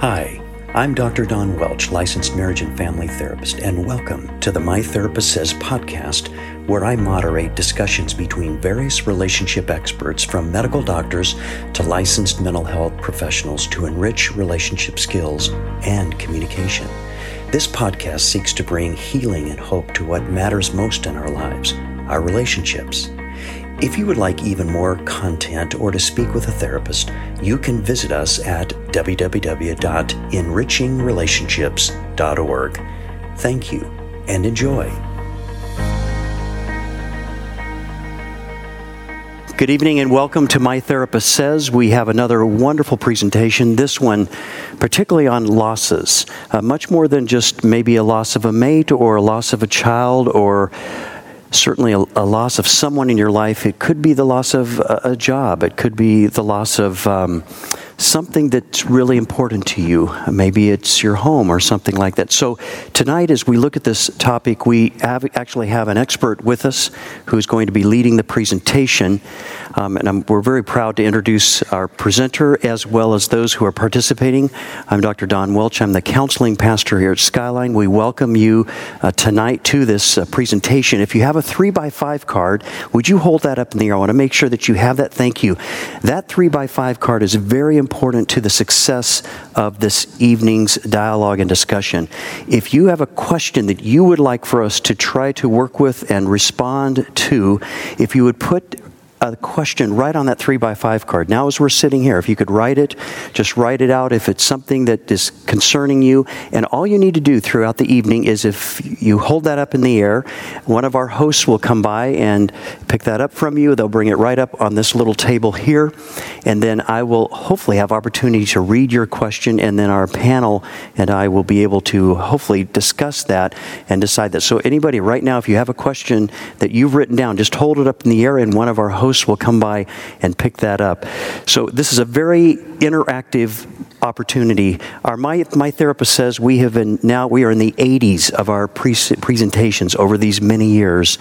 Hi, I'm Dr. Don Welch, licensed marriage and family therapist, and welcome to the My Therapist Says podcast, where I moderate discussions between various relationship experts from medical doctors to licensed mental health professionals to enrich relationship skills and communication. This podcast seeks to bring healing and hope to what matters most in our lives our relationships. If you would like even more content or to speak with a therapist, you can visit us at www.enrichingrelationships.org. Thank you and enjoy. Good evening and welcome to My Therapist Says. We have another wonderful presentation, this one particularly on losses. Uh, much more than just maybe a loss of a mate or a loss of a child or certainly a, a, loss of someone in your life. It could be the loss of a, a job. It could be the loss of um, something that's really important to you. Maybe it's your home or something like that. So, tonight, as we look at this topic, we have, actually have an expert with us who's going to be leading the presentation. Um, and I'm, we're very proud to introduce our presenter as well as those who are participating. I'm Dr. Don Welch. I'm the counseling pastor here at Skyline. We welcome you uh, tonight to this uh, presentation. If you have a three by five card, would you hold that up in the air? I want to make sure that you have that. Thank you. That three by five card is very important important to the success of this evening's dialogue and discussion. If you have a question that you would like for us to try to work with and respond to, if you would put a question right on that three by five card. Now, as we're sitting here, if you could write it, just write it out if it's something that is concerning you. And all you need to do throughout the evening is if you hold that up in the air, one of our hosts will come by and pick that up from you. They'll bring it right up on this little table here. And then I will hopefully have opportunity to read your question, and then our panel and I will be able to hopefully discuss that and decide that. So, anybody right now, if you have a question that you've written down, just hold it up in the air, and one of our hosts will come by and pick that up. So this is a very interactive opportunity. Our my, my therapist says we have been now we are in the 80s of our pre- presentations over these many years,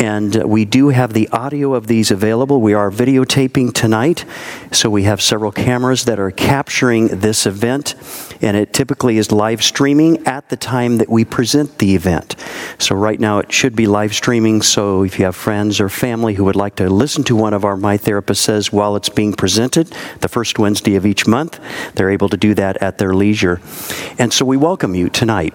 and uh, we do have the audio of these available. We are videotaping tonight, so we have several cameras that are capturing this event, and it typically is live streaming at the time that we present the event. So right now it should be live streaming. So if you have friends or family who would like to listen to one of our My Therapist Says while it's being presented, the first Wednesday of each month, they're able to do that at their leisure. And so we welcome you tonight.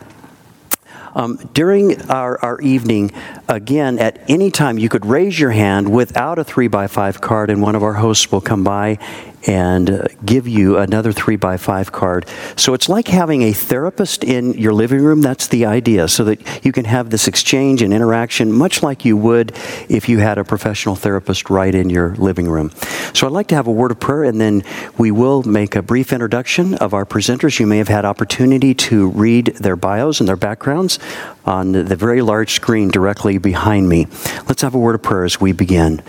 Um, during our, our evening, again, at any time, you could raise your hand without a three by five card, and one of our hosts will come by and uh, give you another three by five card. So it's like having a therapist in your living room. That's the idea, so that you can have this exchange and interaction, much like you would if you had a professional therapist right in your living room. So I'd like to have a word of prayer, and then we will make a brief introduction of our presenters. You may have had opportunity to read their bios and their backgrounds on the very large screen directly behind me. Let's have a word of prayer as we begin.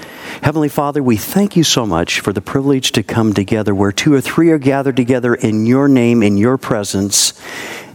Heavenly Father, we thank you so much for the privilege to come together where two or three are gathered together in your name, in your presence,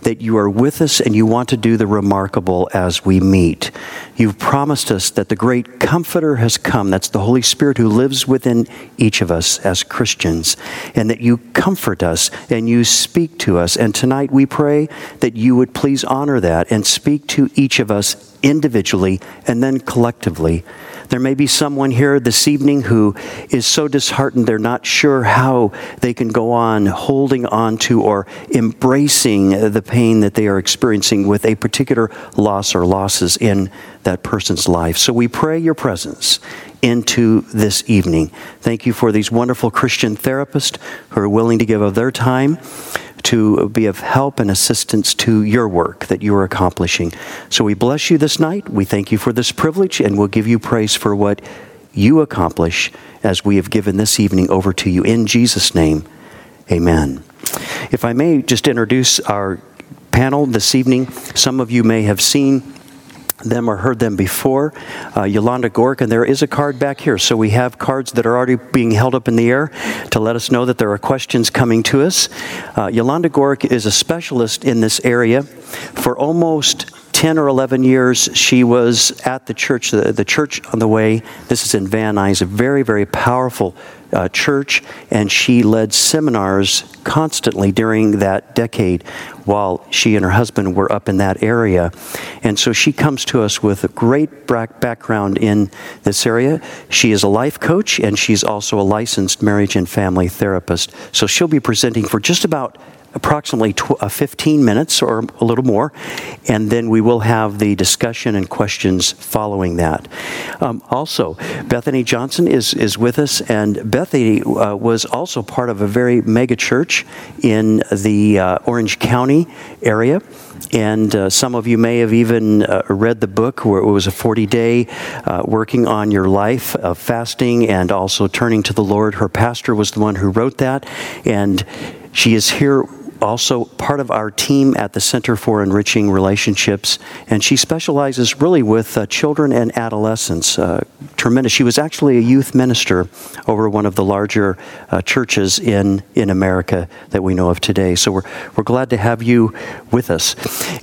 that you are with us and you want to do the remarkable as we meet. You've promised us that the great Comforter has come. That's the Holy Spirit who lives within each of us as Christians, and that you comfort us and you speak to us. And tonight we pray that you would please honor that and speak to each of us individually and then collectively there may be someone here this evening who is so disheartened they're not sure how they can go on holding on to or embracing the pain that they are experiencing with a particular loss or losses in that person's life. So we pray your presence into this evening. Thank you for these wonderful Christian therapists who are willing to give of their time to be of help and assistance to your work that you are accomplishing. So we bless you this night. We thank you for this privilege, and we'll give you praise for what you accomplish as we have given this evening over to you. In Jesus' name, amen. If I may just introduce our panel this evening, some of you may have seen them or heard them before. Uh, Yolanda Gork, and there is a card back here. So we have cards that are already being held up in the air to let us know that there are questions coming to us. Uh, Yolanda Gork is a specialist in this area for almost 10 or 11 years, she was at the church, the, the church on the way. This is in Van Nuys, a very, very powerful uh, church, and she led seminars constantly during that decade while she and her husband were up in that area. And so she comes to us with a great background in this area. She is a life coach, and she's also a licensed marriage and family therapist. So she'll be presenting for just about approximately tw- uh, 15 minutes or a little more, and then we will have the discussion and questions following that. Um, also, Bethany Johnson is, is with us, and Bethany uh, was also part of a very mega church in the uh, Orange County area. And uh, some of you may have even uh, read the book where it was a 40 day uh, working on your life of fasting and also turning to the Lord. Her pastor was the one who wrote that. And she is here also part of our team at the Center for Enriching Relationships, and she specializes really with uh, children and adolescents. Uh, tremendous. She was actually a youth minister over one of the larger uh, churches in, in America that we know of today. So we're, we're glad to have you with us.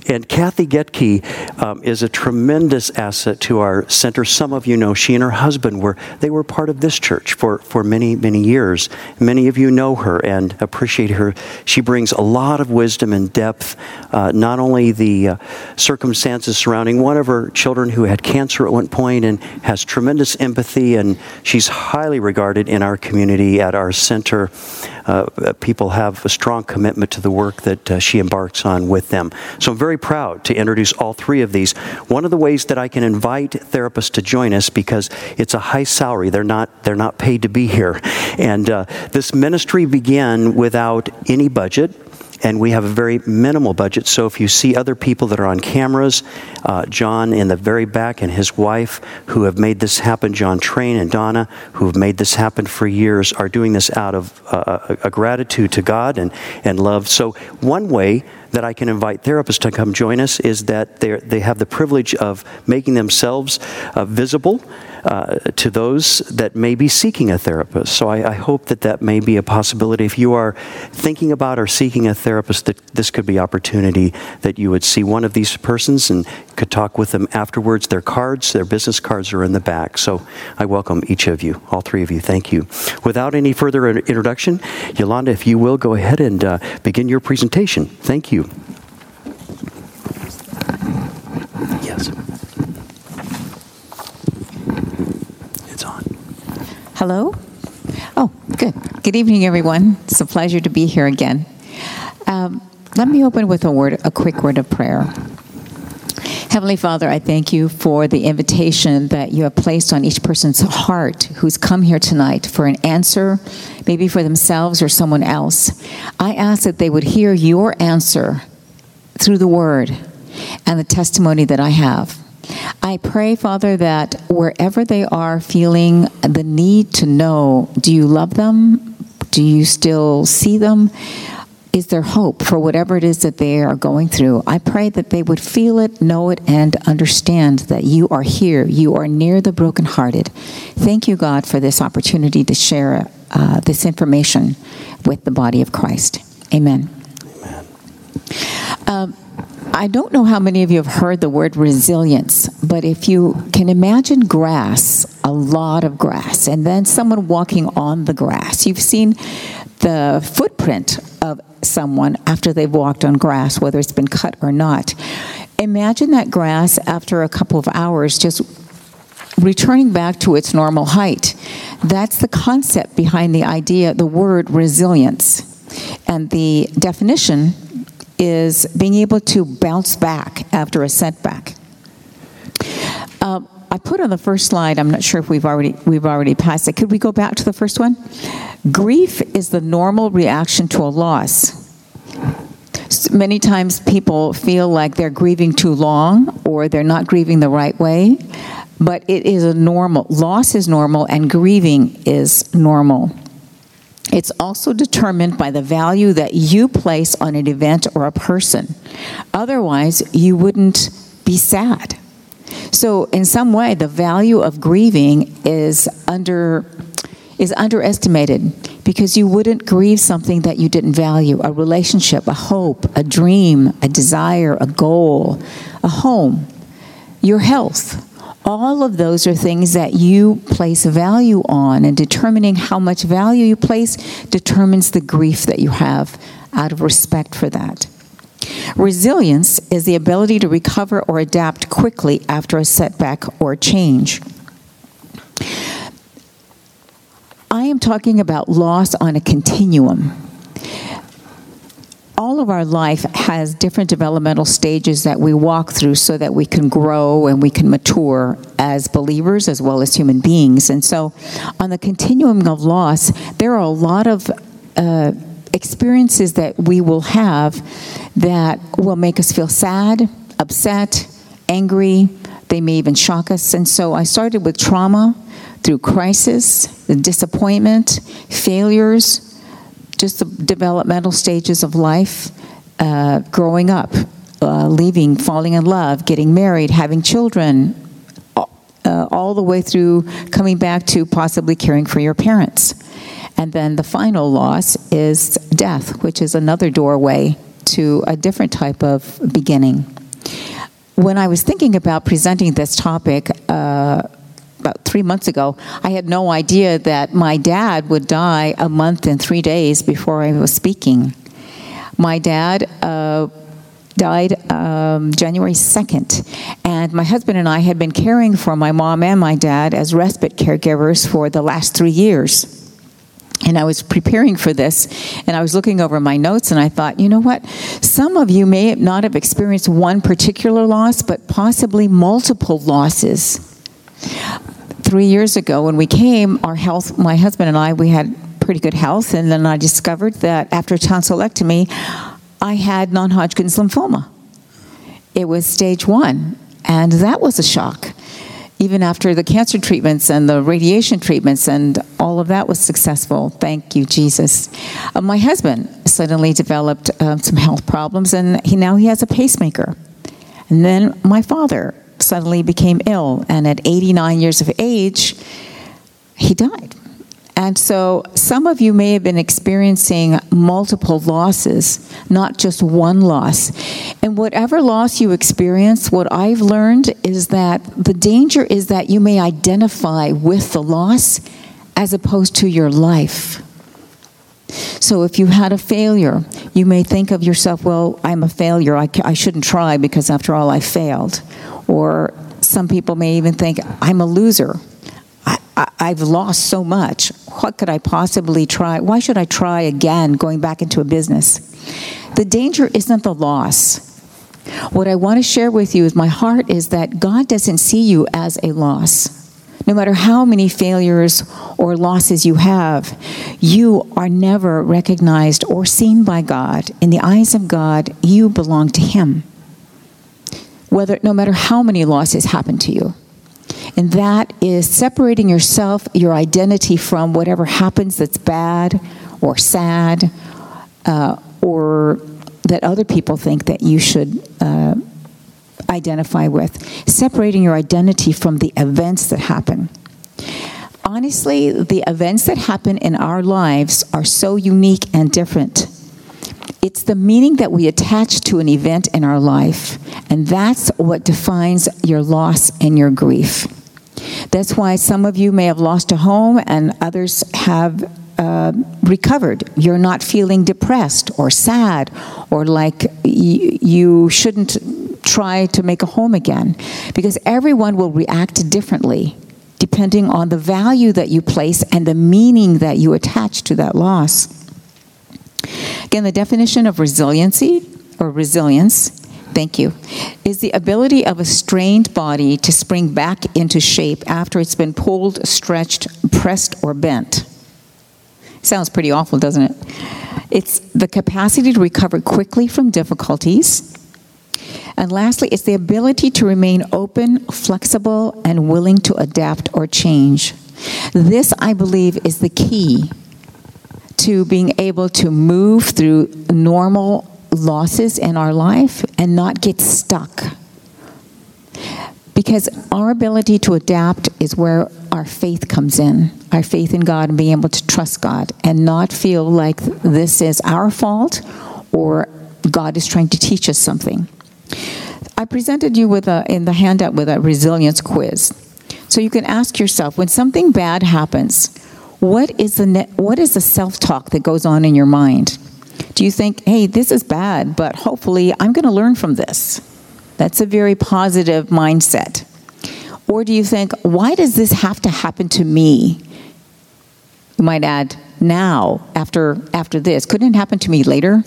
And Kathy Getke um, is a tremendous asset to our center. Some of you know she and her husband were they were part of this church for, for many, many years. Many of you know her and appreciate her. She brings a lot of wisdom and depth, uh, not only the uh, circumstances surrounding one of her children who had cancer at one point and has tremendous empathy, and she's highly regarded in our community at our center. Uh, people have a strong commitment to the work that uh, she embarks on with them. So I'm very proud to introduce all three of these. One of the ways that I can invite therapists to join us because it's a high salary; they're not they're not paid to be here, and uh, this ministry began without any budget and we have a very minimal budget. So if you see other people that are on cameras, uh, John in the very back and his wife who have made this happen, John Train and Donna, who have made this happen for years, are doing this out of uh, a gratitude to God and, and love. So one way that I can invite therapists to come join us is that they have the privilege of making themselves uh, visible uh, to those that may be seeking a therapist. So I, I, hope that that may be a possibility. If you are thinking about or seeking a therapist, that this could be opportunity that you would see one of these persons and could talk with them afterwards. Their cards, their business cards are in the back. So I welcome each of you, all three of you. Thank you. Without any further introduction, Yolanda, if you will go ahead and uh, begin your presentation. Thank you. Yes. It's on. Hello? Oh, good. Good evening, everyone. It's a pleasure to be here again. Um, let me open with a word, a quick word of prayer. Heavenly Father, I thank you for the invitation that you have placed on each person's heart who's come here tonight for an answer, maybe for themselves or someone else. I ask that they would hear your answer through the word and the testimony that I have. I pray, Father, that wherever they are feeling the need to know, do you love them? Do you still see them? Is there hope for whatever it is that they are going through? I pray that they would feel it, know it, and understand that you are here. You are near the brokenhearted. Thank you, God, for this opportunity to share uh, this information with the body of Christ. Amen. Amen. Um, I don't know how many of you have heard the word resilience, but if you can imagine grass, a lot of grass, and then someone walking on the grass, you've seen the footprint of someone after they've walked on grass, whether it's been cut or not. Imagine that grass after a couple of hours just returning back to its normal height. That's the concept behind the idea, the word resilience. And the definition is being able to bounce back after a setback. Uh, I put on the first slide. I'm not sure if we've already we've already passed it. Could we go back to the first one? Grief is the normal reaction to a loss. Many times people feel like they're grieving too long or they're not grieving the right way, but it is a normal. Loss is normal and grieving is normal. It's also determined by the value that you place on an event or a person. Otherwise, you wouldn't be sad. So, in some way, the value of grieving is under is underestimated because you wouldn't grieve something that you didn't value a relationship, a hope, a dream, a desire, a goal, a home, your health. All of those are things that you place value on, and determining how much value you place determines the grief that you have out of respect for that. Resilience is the ability to recover or adapt quickly after a setback or change. I am talking about loss on a continuum. All of our life has different developmental stages that we walk through so that we can grow and we can mature as believers as well as human beings. And so, on the continuum of loss, there are a lot of uh, experiences that we will have that will make us feel sad, upset, angry. They may even shock us. And so I started with trauma through crisis, disappointment, failures, just the developmental stages of life, uh, growing up, uh, leaving, falling in love, getting married, having children, uh, all the way through coming back to possibly caring for your parents. And then the final loss is death, which is another doorway to a different type of beginning. When I was thinking about presenting this topic, uh, about three months ago, I had no idea that my dad would die a month and three days before I was speaking. My dad uh, died um, January 2nd, and my husband and I had been caring for my mom and my dad as respite caregivers for the last three years. And I was preparing for this, and I was looking over my notes, and I thought, you know what? Some of you may not have experienced one particular loss, but possibly multiple losses. Three years ago, when we came, our health, my husband and I, we had pretty good health, and then I discovered that after tonsillectomy, I had non Hodgkin's lymphoma. It was stage one, and that was a shock even after the cancer treatments and the radiation treatments and all of that was successful. Thank you, Jesus. Uh, my husband suddenly developed uh, some health problems, and he now he has a pacemaker. And then my father suddenly became ill, and at 89 years of age, he died. And so some of you may have been experiencing multiple losses, not just one loss. And whatever loss you experience, what I've learned is that the danger is that you may identify with the loss as opposed to your life. So if you had a failure, you may think of yourself, well, I'm a failure. I, I shouldn't try because after all, I failed. Or some people may even think, I'm a loser. I, have lost so much. What could I possibly try? Why should I try again going back into a business? The danger isn't the loss. What I want to share with you is my heart is that God doesn't see you as a loss. No matter how many failures or losses you have, you are never recognized or seen by God. In the eyes of God, you belong to Him. Whether no matter how many losses happen to you. And that is separating yourself, your identity from whatever happens that's bad or sad uh, or that other people think that you should uh, identify with. Separating your identity from the events that happen. Honestly, the events that happen in our lives are so unique and different. It's the meaning that we attach to an event in our life, and that's what defines your loss and your grief. That's why some of you may have lost a home and others have uh, recovered. You're not feeling depressed or sad or like y- you shouldn't try to make a home again because everyone will react differently depending on the value that you place and the meaning that you attach to that loss. Again, the definition of resiliency or resilience thank you, is the ability of a strained body to spring back into shape after it's been pulled, stretched, pressed, or bent. Sounds pretty awful, doesn't it? It's the capacity to recover quickly from difficulties. And lastly, it's the ability to remain open, flexible, and willing to adapt or change. This, I believe, is the key to being able to move through normal losses in our life and not get stuck. Because our ability to adapt is where our faith comes in our faith in God and being able to trust God and not feel like this is our fault or God is trying to teach us something. I presented you with a, in the handout with a resilience quiz. So you can ask yourself when something bad happens, what is the ne- what is the self-talk that goes on in your mind? Do you think, "Hey, this is bad, but hopefully I'm going to learn from this?" That's a very positive mindset. Or do you think, "Why does this have to happen to me?" You might add, "Now, after after this, couldn't it happen to me later?"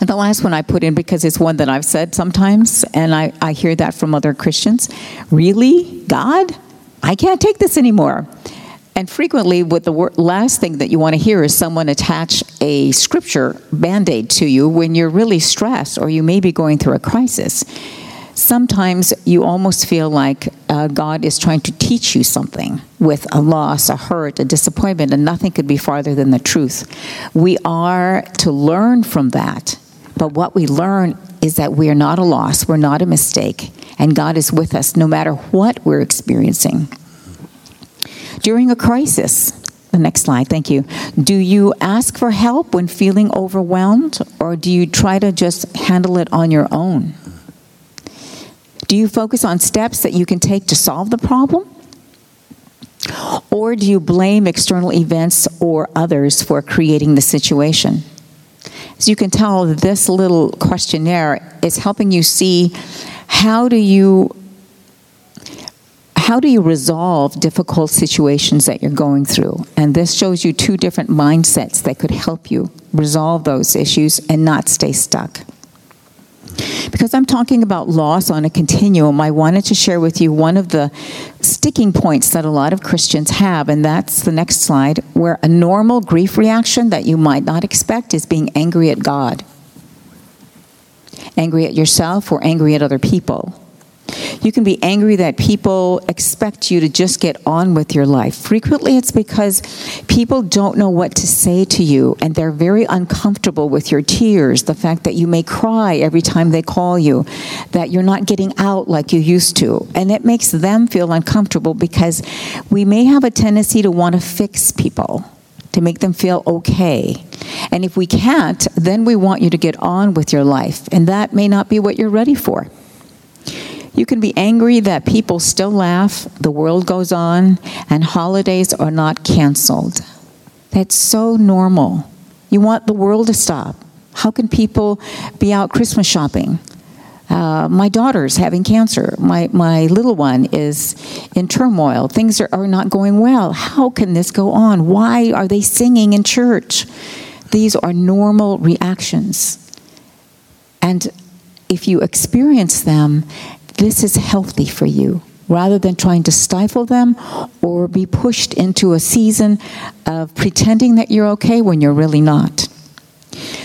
And the last one I put in because it's one that I've said sometimes, and I, I hear that from other Christians. Really? God? I can't take this anymore. And frequently, what the wor- last thing that you want to hear is someone attach a scripture band aid to you when you're really stressed or you may be going through a crisis. Sometimes you almost feel like uh, God is trying to teach you something with a loss, a hurt, a disappointment, and nothing could be farther than the truth. We are to learn from that, but what we learn is that we are not a loss, we're not a mistake, and God is with us no matter what we're experiencing. During a crisis, the next slide, thank you. Do you ask for help when feeling overwhelmed, or do you try to just handle it on your own? Do you focus on steps that you can take to solve the problem? Or do you blame external events or others for creating the situation? As you can tell, this little questionnaire is helping you see how do you how do you resolve difficult situations that you're going through? And this shows you two different mindsets that could help you resolve those issues and not stay stuck. Because I'm talking about loss on a continuum, I wanted to share with you one of the sticking points that a lot of Christians have, and that's the next slide, where a normal grief reaction that you might not expect is being angry at God, angry at yourself, or angry at other people. You can be angry that people expect you to just get on with your life. Frequently, it's because people don't know what to say to you and they're very uncomfortable with your tears, the fact that you may cry every time they call you, that you're not getting out like you used to. And it makes them feel uncomfortable because we may have a tendency to want to fix people to make them feel okay. And if we can't, then we want you to get on with your life. And that may not be what you're ready for. You can be angry that people still laugh, the world goes on, and holidays are not canceled. That's so normal. You want the world to stop. How can people be out Christmas shopping? Uh, my daughter's having cancer. My, my little one is in turmoil. Things are, are not going well. How can this go on? Why are they singing in church? These are normal reactions. And if you experience them this is healthy for you rather than trying to stifle them or be pushed into a season of pretending that you're okay when you're really not.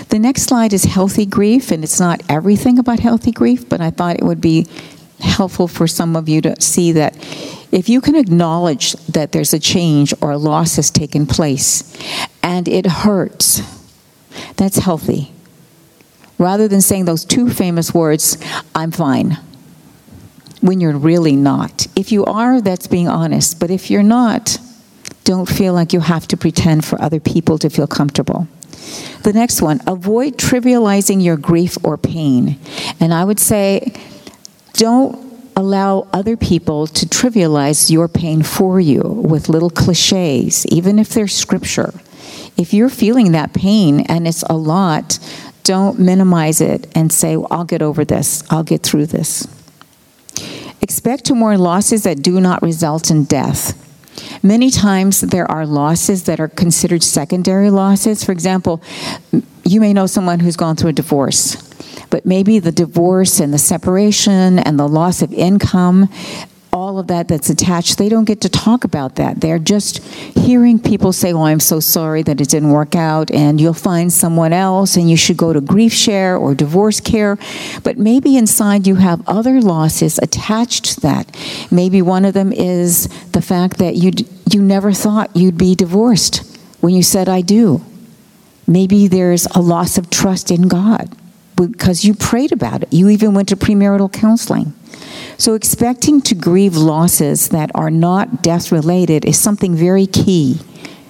The next slide is healthy grief, and it's not everything about healthy grief, but I thought it would be helpful for some of you to see that if you can acknowledge that there's a change or a loss has taken place and it hurts, that's healthy. Rather than saying those two famous words, I'm fine when you're really not. If you are, that's being honest. But if you're not, don't feel like you have to pretend for other people to feel comfortable. The next one, avoid trivializing your grief or pain. And I would say, don't allow other people to trivialize your pain for you with little cliches, even if they're scripture. If you're feeling that pain and it's a lot, don't minimize it and say, well, I'll get over this, I'll get through this. Expect to mourn losses that do not result in death. Many times there are losses that are considered secondary losses. For example, you may know someone who's gone through a divorce, but maybe the divorce and the separation and the loss of income of that that's attached, they don't get to talk about that. They're just hearing people say, Oh, I'm so sorry that it didn't work out, and you'll find someone else, and you should go to grief share or divorce care. But maybe inside you have other losses attached to that. Maybe one of them is the fact that you, you never thought you'd be divorced when you said, I do. Maybe there's a loss of trust in God because you prayed about it. You even went to premarital counseling. So, expecting to grieve losses that are not death related is something very key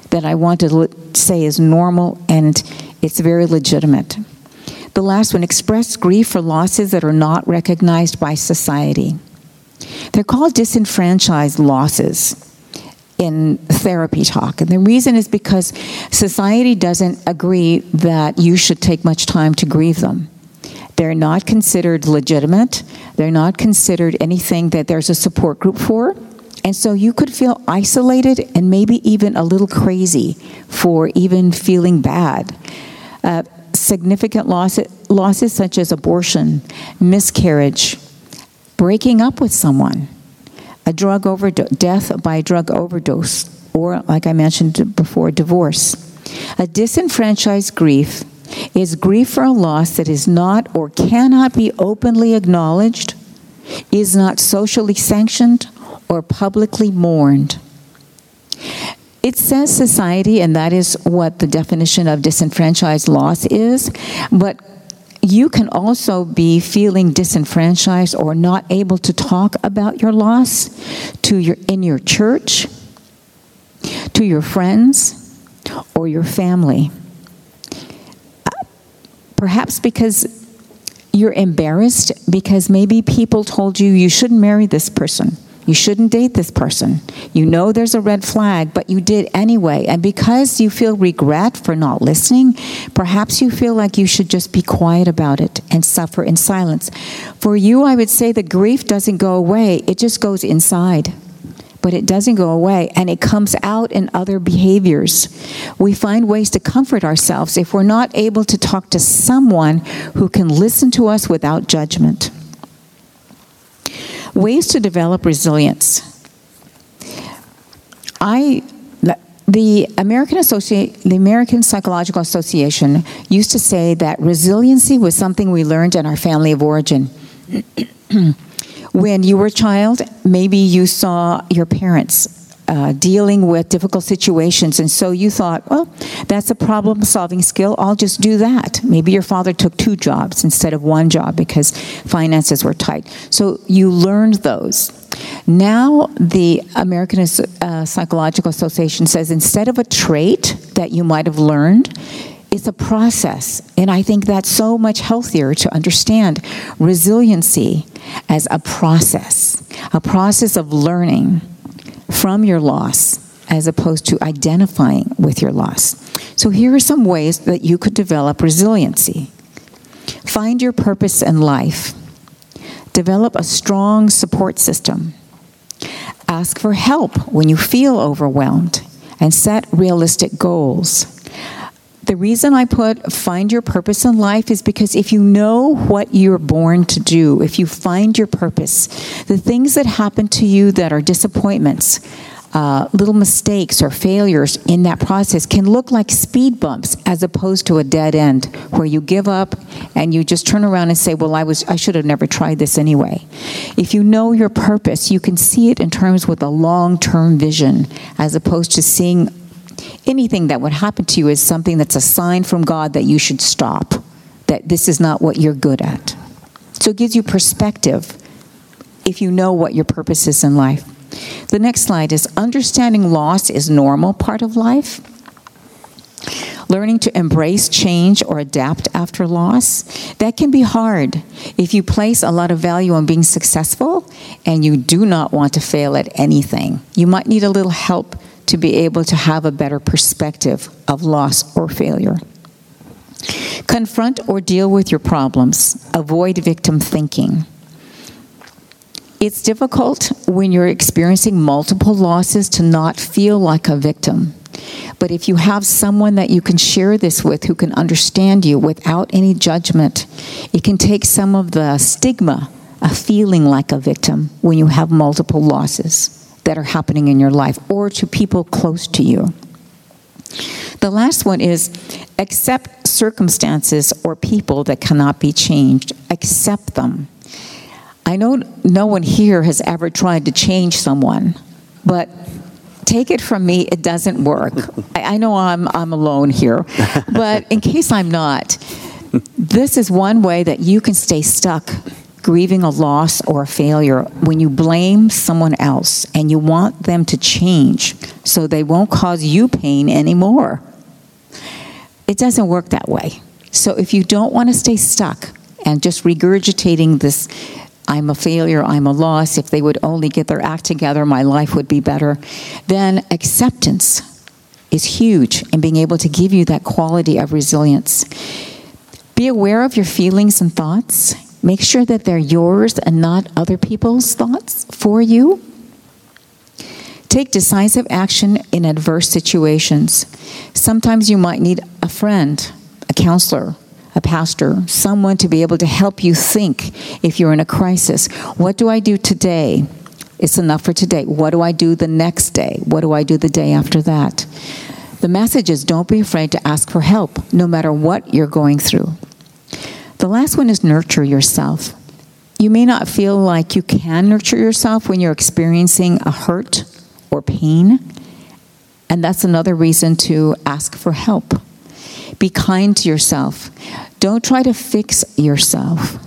that I want to say is normal and it's very legitimate. The last one express grief for losses that are not recognized by society. They're called disenfranchised losses in therapy talk. And the reason is because society doesn't agree that you should take much time to grieve them. They're not considered legitimate. They're not considered anything that there's a support group for. And so you could feel isolated and maybe even a little crazy for even feeling bad. Uh, significant losses, losses such as abortion, miscarriage, breaking up with someone, a drug overdose, death by drug overdose, or like I mentioned before, divorce. A disenfranchised grief is grief for a loss that is not or cannot be openly acknowledged, is not socially sanctioned, or publicly mourned. It says society, and that is what the definition of disenfranchised loss is, but you can also be feeling disenfranchised or not able to talk about your loss to your in your church, to your friends, or your family. Perhaps because you're embarrassed because maybe people told you you shouldn't marry this person you shouldn't date this person. You know there's a red flag, but you did anyway. And because you feel regret for not listening, perhaps you feel like you should just be quiet about it and suffer in silence. For you, I would say the grief doesn't go away, it just goes inside but it doesn't go away and it comes out in other behaviors. We find ways to comfort ourselves if we're not able to talk to someone who can listen to us without judgment. Ways to develop resilience. I the American Associate, the American Psychological Association used to say that resiliency was something we learned in our family of origin. when you were a child, maybe you saw your parents uh, dealing with difficult situations. And so you thought, well, that's a problem solving skill. I'll just do that. Maybe your father took two jobs instead of one job because finances were tight. So you learned those. Now, the American uh, Psychological Association says instead of a trait that you might have learned, it's a process. And I think that's so much healthier to understand resiliency as a process, a process of learning from your loss as opposed to identifying with your loss. So, here are some ways that you could develop resiliency. Find your purpose in life, develop a strong support system, ask for help when you feel overwhelmed, and set realistic goals. The reason I put find your purpose in life is because if you know what you're born to do, if you find your purpose, the things that happen to you that are disappointments, uh, little mistakes or failures in that process can look like speed bumps as opposed to a dead end where you give up and you just turn around and say well i was i should have never tried this anyway. If you know your purpose you can see it in terms with a long-term vision as opposed to seeing anything that would happen to you is something that's a sign from God that you should stop, that this is not what you're good at. So it gives you perspective if you know what your purpose is in life. The next slide is understanding loss is normal part of life. Learning to embrace change or adapt after loss, that can be hard if you place a lot of value on being successful and you do not want to fail at anything. You might need a little help to be able to have a better perspective of loss or failure. Confront or deal with your problems. Avoid victim thinking. It's difficult when you're experiencing multiple losses to not feel like a victim. But if you have someone that you can share this with who can understand you without any judgment, it can take some of the stigma of feeling like a victim when you have multiple losses that are happening in your life or to people close to you. The last one is accept circumstances or people that cannot be changed. Accept them. I know no one here has ever tried to change someone, but take it from me, it doesn't work. I, I know I'm, I'm alone here, but in case I'm not, this is one way that you can stay stuck grieving a loss or a failure when you blame someone else and you want them to change so they won't cause you pain anymore. It doesn't work that way. So if you don't want to stay stuck and just regurgitating this, I'm a failure, I'm a loss, if they would only get their act together, my life would be better, then acceptance is huge in being able to give you that quality of resilience. Be aware of your feelings and thoughts. Make sure that they're yours and not other people's thoughts for you. Take decisive action in adverse situations. Sometimes you might need a friend, a counselor, a pastor, someone to be able to help you think if you're in a crisis. What do I do today? It's enough for today. What do I do the next day? What do I do the day after that? The message is don't be afraid to ask for help, no matter what you're going through. The last one is nurture yourself. You may not feel like you can nurture yourself when you're experiencing a hurt or pain, and that's another reason to ask for help. Be kind to yourself. Don't try to fix yourself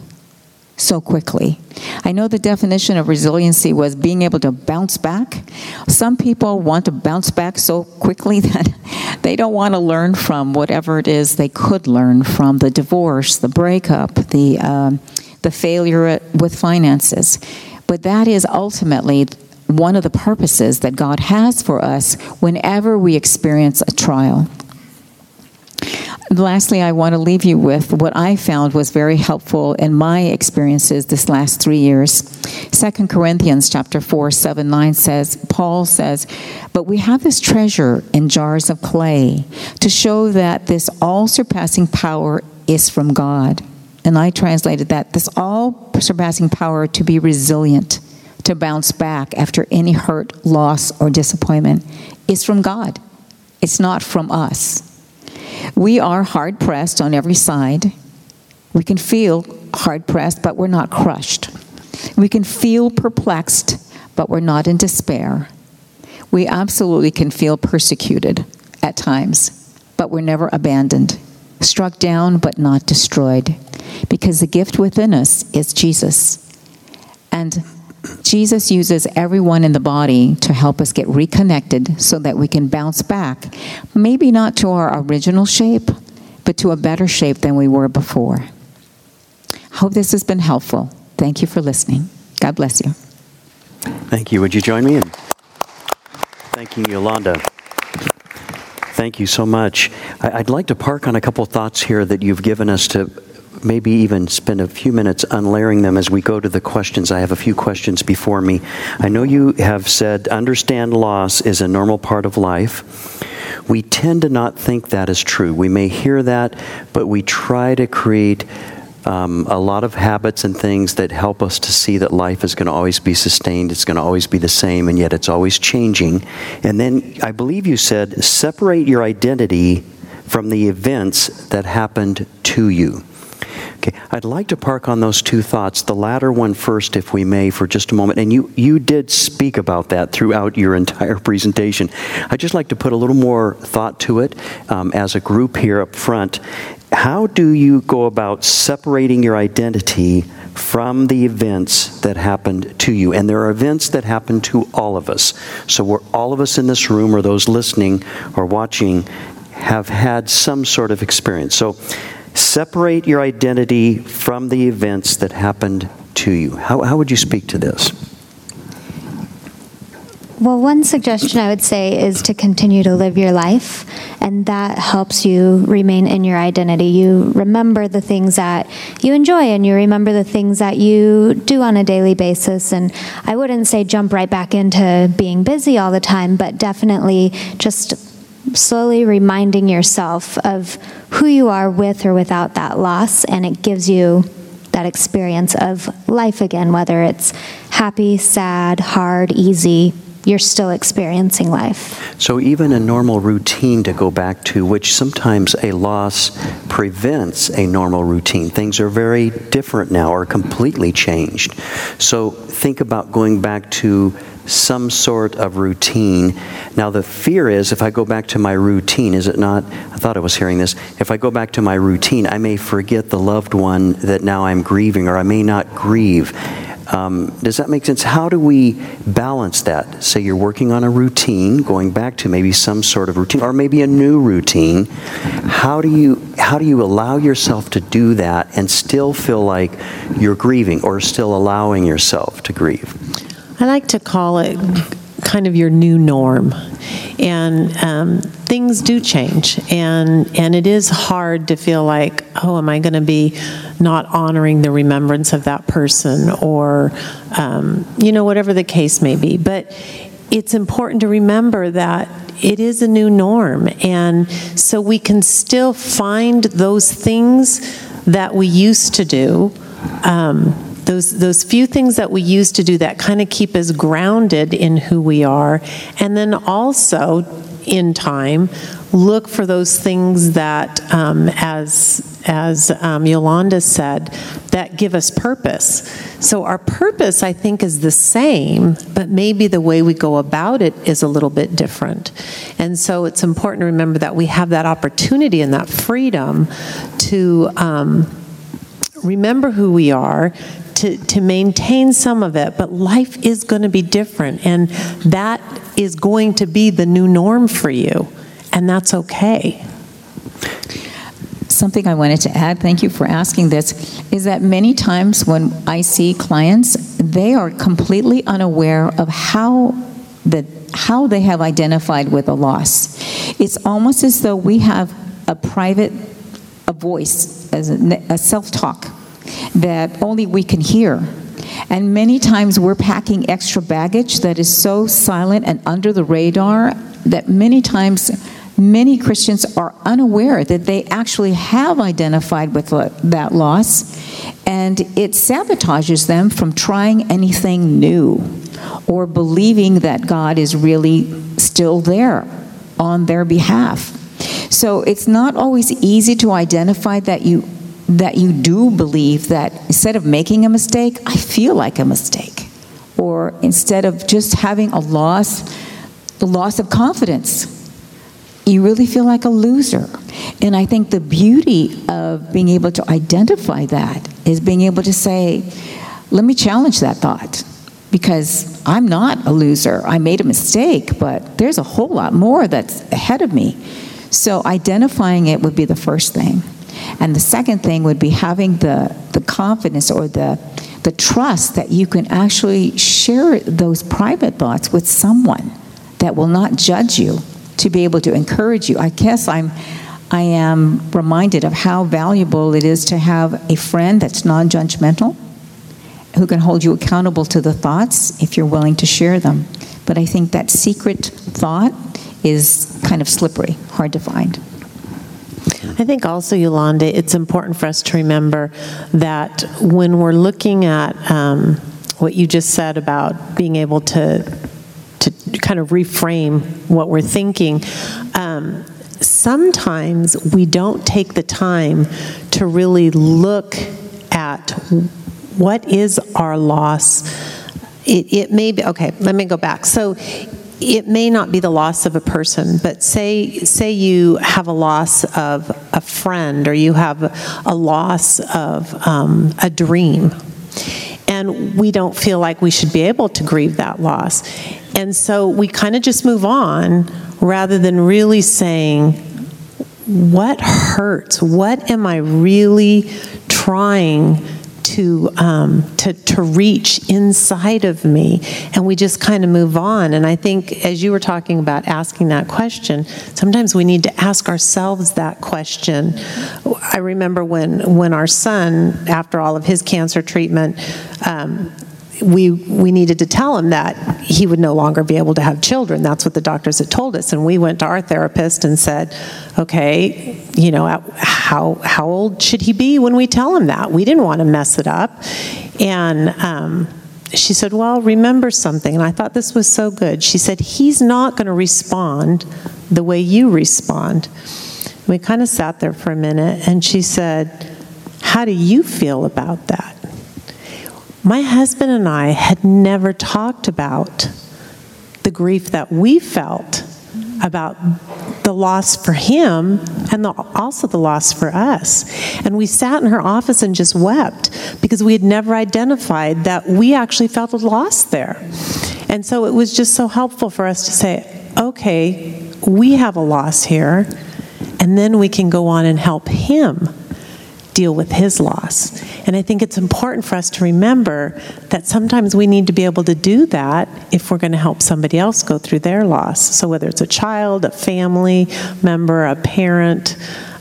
so quickly. I know the definition of resiliency was being able to bounce back. Some people want to bounce back so quickly that they don't want to learn from whatever it is they could learn from the divorce, the breakup, the, um, the failure with finances. But that is ultimately one of the purposes that God has for us whenever we experience a trial. Lastly, I want to leave you with what I found was very helpful in my experiences this last three years. Second Corinthians chapter 4, 7, 9 says, Paul says, But we have this treasure in jars of clay to show that this all surpassing power is from God. And I translated that this all surpassing power to be resilient, to bounce back after any hurt, loss, or disappointment is from God. It's not from us. We are hard pressed on every side. We can feel hard pressed, but we're not crushed. We can feel perplexed, but we're not in despair. We absolutely can feel persecuted at times, but we're never abandoned. Struck down, but not destroyed. Because the gift within us is Jesus. And Jesus uses everyone in the body to help us get reconnected so that we can bounce back, maybe not to our original shape, but to a better shape than we were before. Hope this has been helpful. Thank you for listening. God bless you. Thank you. Would you join me in thanking Yolanda? Thank you so much. I'd like to park on a couple thoughts here that you've given us to maybe even spend a few minutes unlayering them as we go to the questions. I have a few questions before me. I know you have said understand loss is a normal part of life. We tend to not think that is true. We may hear that, but we try to create um, a lot of habits and things that help us to see that life is going to always be sustained, it's going to always be the same, and yet it's always changing. And then I believe you said separate your identity from the events that happened to you. Okay, I'd like to park on those two thoughts, the latter one first, if we may, for just a moment. And you, you did speak about that throughout your entire presentation. I'd just like to put a little more thought to it um, as a group here up front. How do you go about separating your identity from the events that happened to you? And there are events that happen to all of us. So, we're, all of us in this room, or those listening or watching, have had some sort of experience. So, Separate your identity from the events that happened to you. How, how would you speak to this? Well, one suggestion I would say is to continue to live your life, and that helps you remain in your identity. You remember the things that you enjoy, and you remember the things that you do on a daily basis. And I wouldn't say jump right back into being busy all the time, but definitely just slowly reminding yourself of who you are with or without that loss, and it gives you that experience of life again, whether it's happy, sad, hard, easy. You're still experiencing life. So, even a normal routine to go back to, which sometimes a loss prevents a normal routine. Things are very different now or completely changed. So, think about going back to some sort of routine. Now, the fear is if I go back to my routine, is it not? I thought I was hearing this. If I go back to my routine, I may forget the loved one that now I'm grieving, or I may not grieve. Um, does that make sense? How do we balance that? Say you're working on a routine, going back to maybe some sort of routine, or maybe a new routine. How do you how do you allow yourself to do that and still feel like you're grieving, or still allowing yourself to grieve? I like to call it kind of your new norm. And um, things do change. And, and it is hard to feel like, oh, am I going to be not honoring the remembrance of that person or, um, you know, whatever the case may be. But it's important to remember that it is a new norm. And so we can still find those things that we used to do. Um, those those few things that we used to do that kind of keep us grounded in who we are and then also in time look for those things that um, as as um, Yolanda said that give us purpose. So our purpose I think is the same but maybe the way we go about it is a little bit different. And so it's important to remember that we have that opportunity and that freedom to um, remember who we are to, to maintain some of it, but life is going to be different, and that is going to be the new norm for you, and that's okay. Something I wanted to add, thank you for asking this, is that many times when I see clients, they are completely unaware of how the how they have identified with a loss. It's almost as though we have a private a voice, as a, a self-talk that only we can hear. And many times we're packing extra baggage that is so silent and under the radar that many times many Christians are unaware that they actually have identified with that loss, and it sabotages them from trying anything new or believing that God is really still there on their behalf. So it's not always easy to identify that you that you do believe that instead of making a mistake, I feel like a mistake. Or instead of just having a loss, the loss of confidence, you really feel like a loser. And I think the beauty of being able to identify that is being able to say, let me challenge that thought because I'm not a loser. I made a mistake, but there's a whole lot more that's ahead of me. So identifying it would be the first thing. And the second thing would be having the, the confidence or the, the trust that you can actually share those private thoughts with someone that will not judge you to be able to encourage you. I guess I'm I am reminded of how valuable it is to have a friend that's non-judgmental who can hold you accountable to the thoughts if you're willing to share them. But I think that secret thought is kind of slippery, hard to find. I think also, Yolanda, it's important for us to remember that when we're looking at um, what you just said about being able to to kind of reframe what we're thinking. Um, sometimes we don't take the time to really look at what is our loss. It, it may be okay. Let me go back. So it may not be the loss of a person, but say say you have a loss of a friend or you have a loss of um, a dream, and we don't feel like we should be able to grieve that loss, and so we kind of just move on rather than really saying, "What hurts? What am I really trying?" To, um, to, to reach inside of me. And we just kind of move on. And I think, as you were talking about asking that question, sometimes we need to ask ourselves that question. I remember when, when our son, after all of his cancer treatment, um, we we needed to tell him that he would no longer be able to have children. That's what the doctors had told us, and we went to our therapist and said, "Okay, you know, how how old should he be when we tell him that? We didn't want to mess it up." And um, she said, "Well, remember something." And I thought this was so good. She said, "He's not going to respond the way you respond." We kind of sat there for a minute, and she said, "How do you feel about that?" My husband and I had never talked about the grief that we felt about the loss for him and the, also the loss for us. And we sat in her office and just wept because we had never identified that we actually felt a loss there. And so it was just so helpful for us to say, okay, we have a loss here, and then we can go on and help him deal with his loss. And I think it's important for us to remember that sometimes we need to be able to do that if we're going to help somebody else go through their loss. So whether it's a child, a family member, a parent,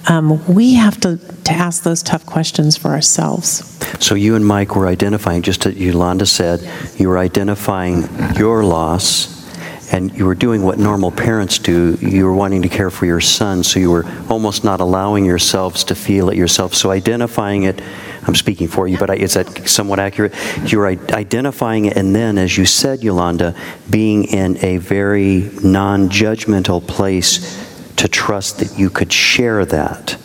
um, we have to, to ask those tough questions for ourselves. So you and Mike were identifying, just as Yolanda said, you were identifying your loss and you were doing what normal parents do. You were wanting to care for your son, so you were almost not allowing yourselves to feel it yourself. So identifying it, I'm speaking for you, but is that somewhat accurate? You were identifying it, and then, as you said, Yolanda, being in a very non judgmental place to trust that you could share that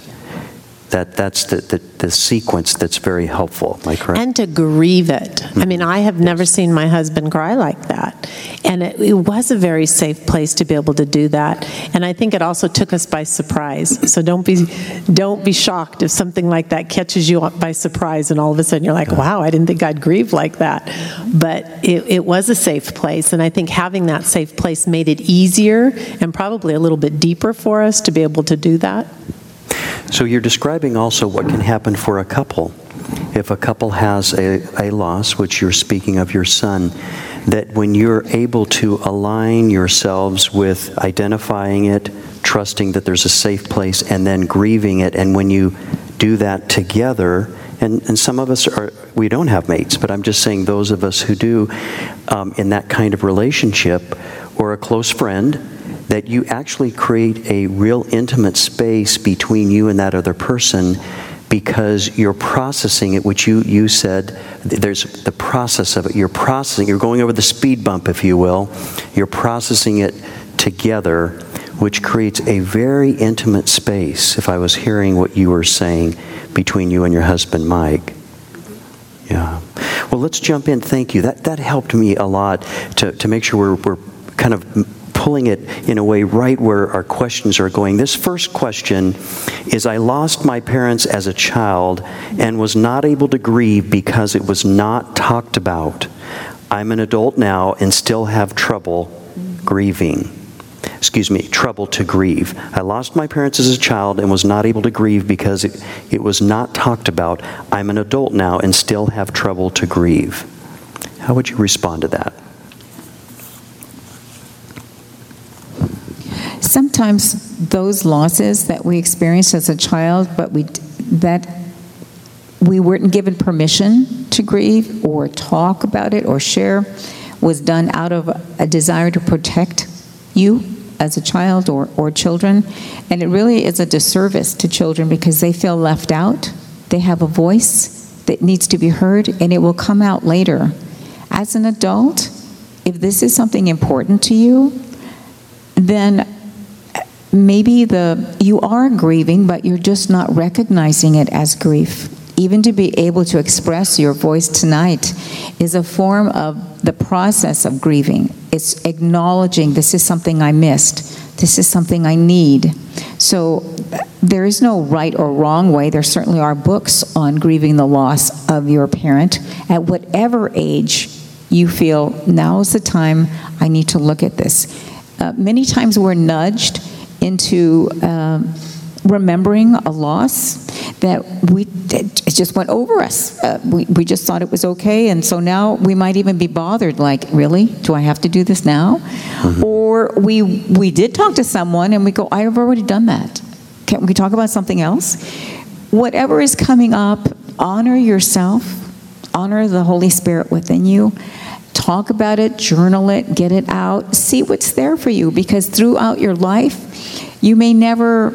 that that's the, the, the, sequence that's very helpful. Am I correct? And to grieve it. I mm-hmm. mean, I have never seen my husband cry like that. And it, it, was a very safe place to be able to do that. And I think it also took us by surprise. So don't be don't be shocked if something like that catches you by surprise and all of a sudden you're like, wow, I didn't think I'd grieve like that. But it, it was a safe place. And I think having that safe place made it easier and probably a little bit deeper for us to be able to do that. So you're describing also what can happen for a couple. If a couple has a, a loss, which you're speaking of your son, that when you're able to align yourselves with identifying it, trusting that there's a safe place, and then grieving it, and when you do that together, and, and some of us are, we don't have mates, but I'm just saying those of us who do, um, in that kind of relationship, or a close friend, that you actually create a real intimate space between you and that other person because you're processing it, which you, you said, there's the process of it. You're processing, you're going over the speed bump, if you will. You're processing it together, which creates a very intimate space, if I was hearing what you were saying, between you and your husband, Mike. Yeah. Well, let's jump in. Thank you. That, that helped me a lot to, to make sure we're, we're kind of pulling it in a way right where our questions are going. This first question is I lost my parents as a child and was not able to grieve because it was not talked about. I'm an adult now and still have trouble grieving. Excuse me, trouble to grieve. I lost my parents as a child and was not able to grieve because it, it was not talked about. I'm an adult now and still have trouble to grieve. How would you respond to that? Sometimes those losses that we experienced as a child, but we that we weren't given permission to grieve or talk about it or share, was done out of a desire to protect you as a child or, or children. And it really is a disservice to children because they feel left out. They have a voice that needs to be heard, and it will come out later. As an adult, if this is something important to you, then maybe the you are grieving but you're just not recognizing it as grief. Even to be able to express your voice tonight is a form of the process of grieving. It's acknowledging this is something i missed. This is something i need. So there is no right or wrong way. There certainly are books on grieving the loss of your parent. At whatever age you feel now is the time i need to look at this. Uh, many times we're nudged into um, remembering a loss that we it just went over us. Uh, we, we just thought it was okay, and so now we might even be bothered. Like, really, do I have to do this now? Mm-hmm. Or we we did talk to someone, and we go, I have already done that. Can we talk about something else? Whatever is coming up, honor yourself, honor the Holy Spirit within you, talk about it, journal it, get it out, see what's there for you because throughout your life, you may never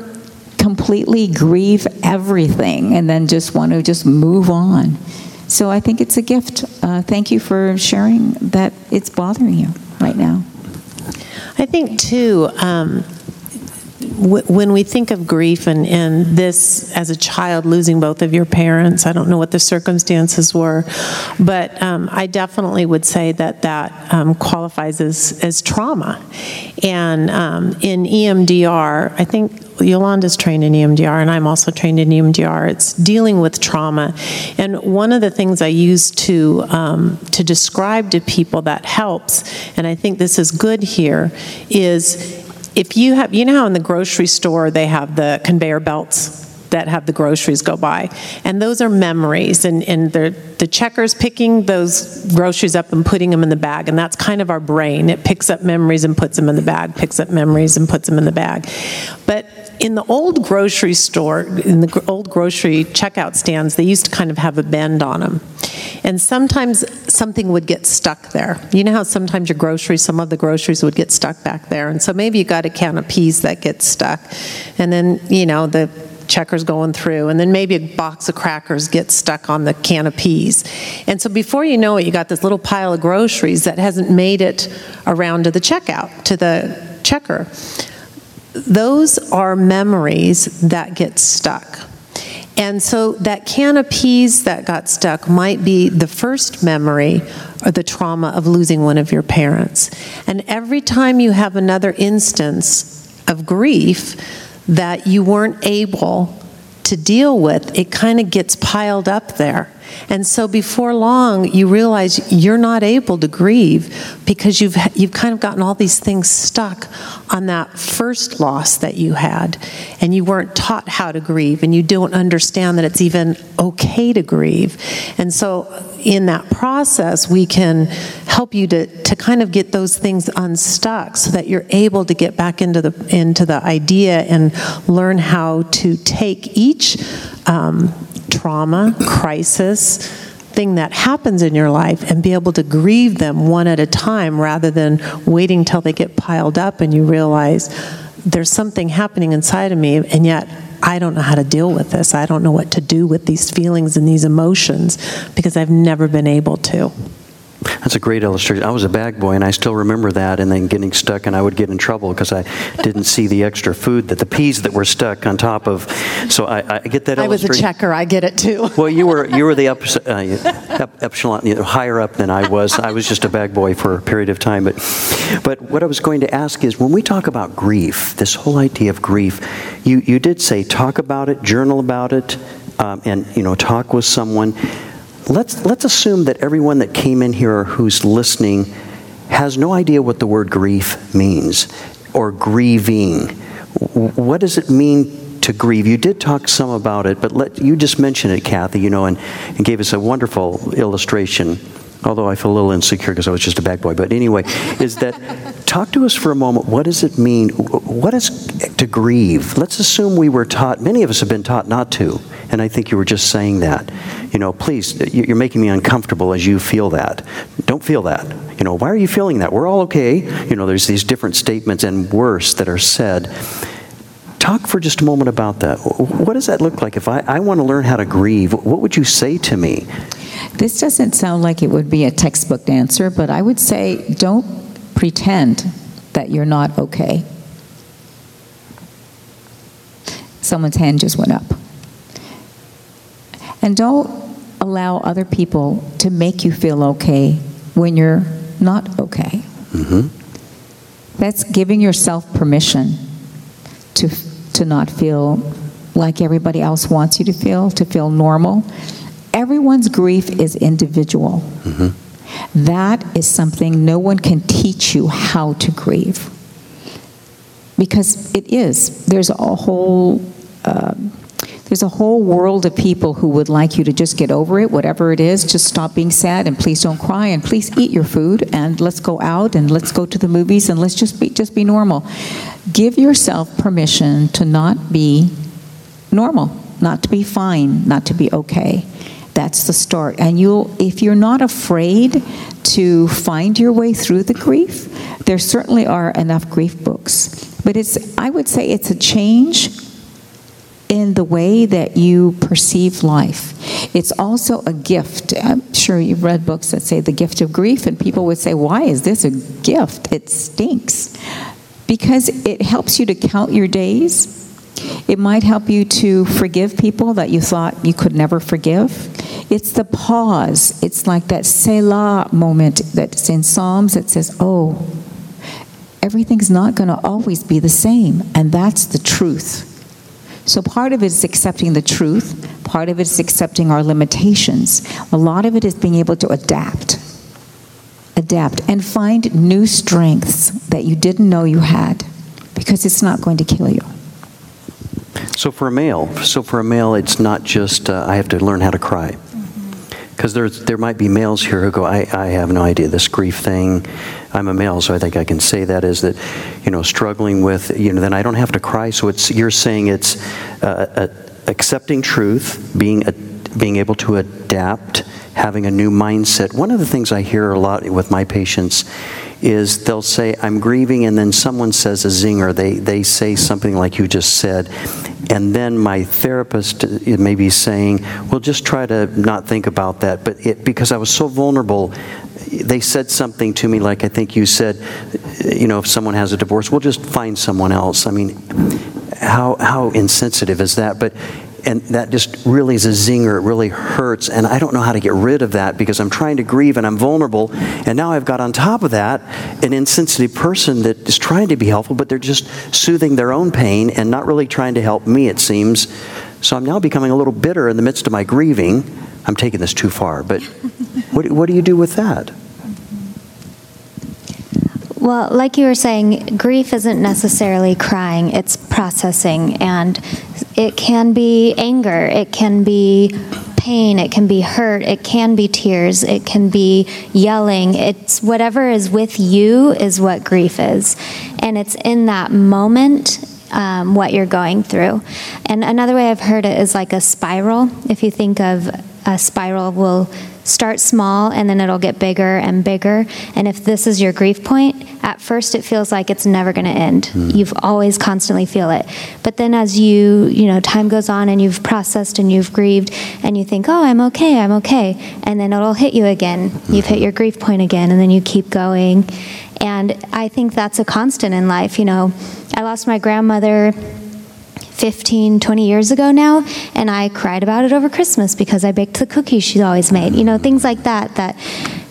completely grieve everything and then just want to just move on. So I think it's a gift. Uh, thank you for sharing that it's bothering you right now. I think, too, um, when we think of grief and, and this as a child losing both of your parents, I don't know what the circumstances were, but um, I definitely would say that that um, qualifies as, as trauma. And um, in EMDR, I think Yolanda's trained in EMDR, and I'm also trained in EMDR. It's dealing with trauma, and one of the things I use to um, to describe to people that helps, and I think this is good here, is if you have, you know how in the grocery store they have the conveyor belts that have the groceries go by. And those are memories, and, and the, the checker's picking those groceries up and putting them in the bag, and that's kind of our brain. It picks up memories and puts them in the bag, picks up memories and puts them in the bag. But in the old grocery store, in the old grocery checkout stands, they used to kind of have a bend on them. And sometimes something would get stuck there. You know how sometimes your groceries, some of the groceries would get stuck back there. And so maybe you got a can of peas that gets stuck. And then, you know, the checkers going through, and then maybe a box of crackers gets stuck on the can of peas. And so before you know it, you got this little pile of groceries that hasn't made it around to the checkout, to the checker. Those are memories that get stuck. And so that can of peas that got stuck might be the first memory or the trauma of losing one of your parents. And every time you have another instance of grief, that you weren't able to deal with, it kind of gets piled up there. And so before long, you realize you're not able to grieve because you've, you've kind of gotten all these things stuck on that first loss that you had. And you weren't taught how to grieve, and you don't understand that it's even okay to grieve. And so in that process, we can help you to, to kind of get those things unstuck so that you're able to get back into the, into the idea and learn how to take each um, trauma, crisis, thing that happens in your life and be able to grieve them one at a time rather than waiting till they get piled up and you realize there's something happening inside of me and yet I don't know how to deal with this. I don't know what to do with these feelings and these emotions because I've never been able to. That's a great illustration. I was a bag boy, and I still remember that, and then getting stuck, and I would get in trouble because I didn't see the extra food that the peas that were stuck on top of. So I, I get that. I was a checker. I get it too. well, you were you were the up, uh, epsilon you know, higher up than I was. I was just a bag boy for a period of time. But but what I was going to ask is, when we talk about grief, this whole idea of grief, you you did say talk about it, journal about it, um, and you know talk with someone let's, let's assume that everyone that came in here or who's listening has no idea what the word grief means or grieving. What does it mean to grieve? You did talk some about it, but let, you just mentioned it, Kathy, you know, and, and gave us a wonderful illustration although I feel a little insecure because I was just a bad boy. But anyway, is that talk to us for a moment. What does it mean? What is to grieve? Let's assume we were taught, many of us have been taught not to. And I think you were just saying that. You know, please, you're making me uncomfortable as you feel that. Don't feel that. You know, why are you feeling that? We're all okay. You know, there's these different statements and worse that are said. Talk for just a moment about that. What does that look like? If I, I want to learn how to grieve, what would you say to me? This doesn't sound like it would be a textbook answer, but I would say don't pretend that you're not okay. Someone's hand just went up. And don't allow other people to make you feel okay when you're not okay. Mm-hmm. That's giving yourself permission to, to not feel like everybody else wants you to feel, to feel normal everyone's grief is individual. Mm-hmm. That is something no one can teach you how to grieve. Because it is. There's a whole. Uh, there's a whole world of people who would like you to just get over it, whatever it is. Just stop being sad and please don't cry and please eat your food and let's go out and let's go to the movies and let's just be just be normal. Give yourself permission to not be normal, not to be fine, not to be okay. That's the start. And you'll, if you're not afraid to find your way through the grief, there certainly are enough grief books. But it's, I would say it's a change in the way that you perceive life. It's also a gift. I'm sure you've read books that say the gift of grief, and people would say, Why is this a gift? It stinks because it helps you to count your days. It might help you to forgive people that you thought you could never forgive. It's the pause. It's like that Selah moment that's in Psalms that says, oh, everything's not going to always be the same. And that's the truth. So part of it is accepting the truth, part of it is accepting our limitations. A lot of it is being able to adapt. Adapt and find new strengths that you didn't know you had because it's not going to kill you. So for a male, so for a male, it's not just uh, I have to learn how to cry. Because there's there might be males here who go, I, I have no idea this grief thing. I'm a male, so I think I can say that is that, you know, struggling with, you know, then I don't have to cry. So it's you're saying it's uh, uh, accepting truth, being a, being able to adapt, having a new mindset. One of the things I hear a lot with my patients is they'll say, I'm grieving, and then someone says a zinger. They, they say something like you just said. And then my therapist may be saying, well, just try to not think about that. But it, because I was so vulnerable, they said something to me like I think you said, you know, if someone has a divorce, we'll just find someone else. I mean, how, how insensitive is that? But and that just really is a zinger. It really hurts. And I don't know how to get rid of that because I'm trying to grieve and I'm vulnerable. And now I've got on top of that an insensitive person that is trying to be helpful, but they're just soothing their own pain and not really trying to help me, it seems. So I'm now becoming a little bitter in the midst of my grieving. I'm taking this too far, but what, what do you do with that? Well, like you were saying, grief isn't necessarily crying, it's processing. And it can be anger, it can be pain, it can be hurt, it can be tears, it can be yelling. It's whatever is with you is what grief is. And it's in that moment um, what you're going through. And another way I've heard it is like a spiral. If you think of a spiral, will start small and then it'll get bigger and bigger. And if this is your grief point, at first it feels like it's never going to end. Mm. You've always constantly feel it. But then as you, you know, time goes on and you've processed and you've grieved and you think, "Oh, I'm okay. I'm okay." And then it'll hit you again. You've hit your grief point again and then you keep going. And I think that's a constant in life, you know. I lost my grandmother 15, 20 years ago now, and I cried about it over Christmas because I baked the cookies she always made. You know, things like that, that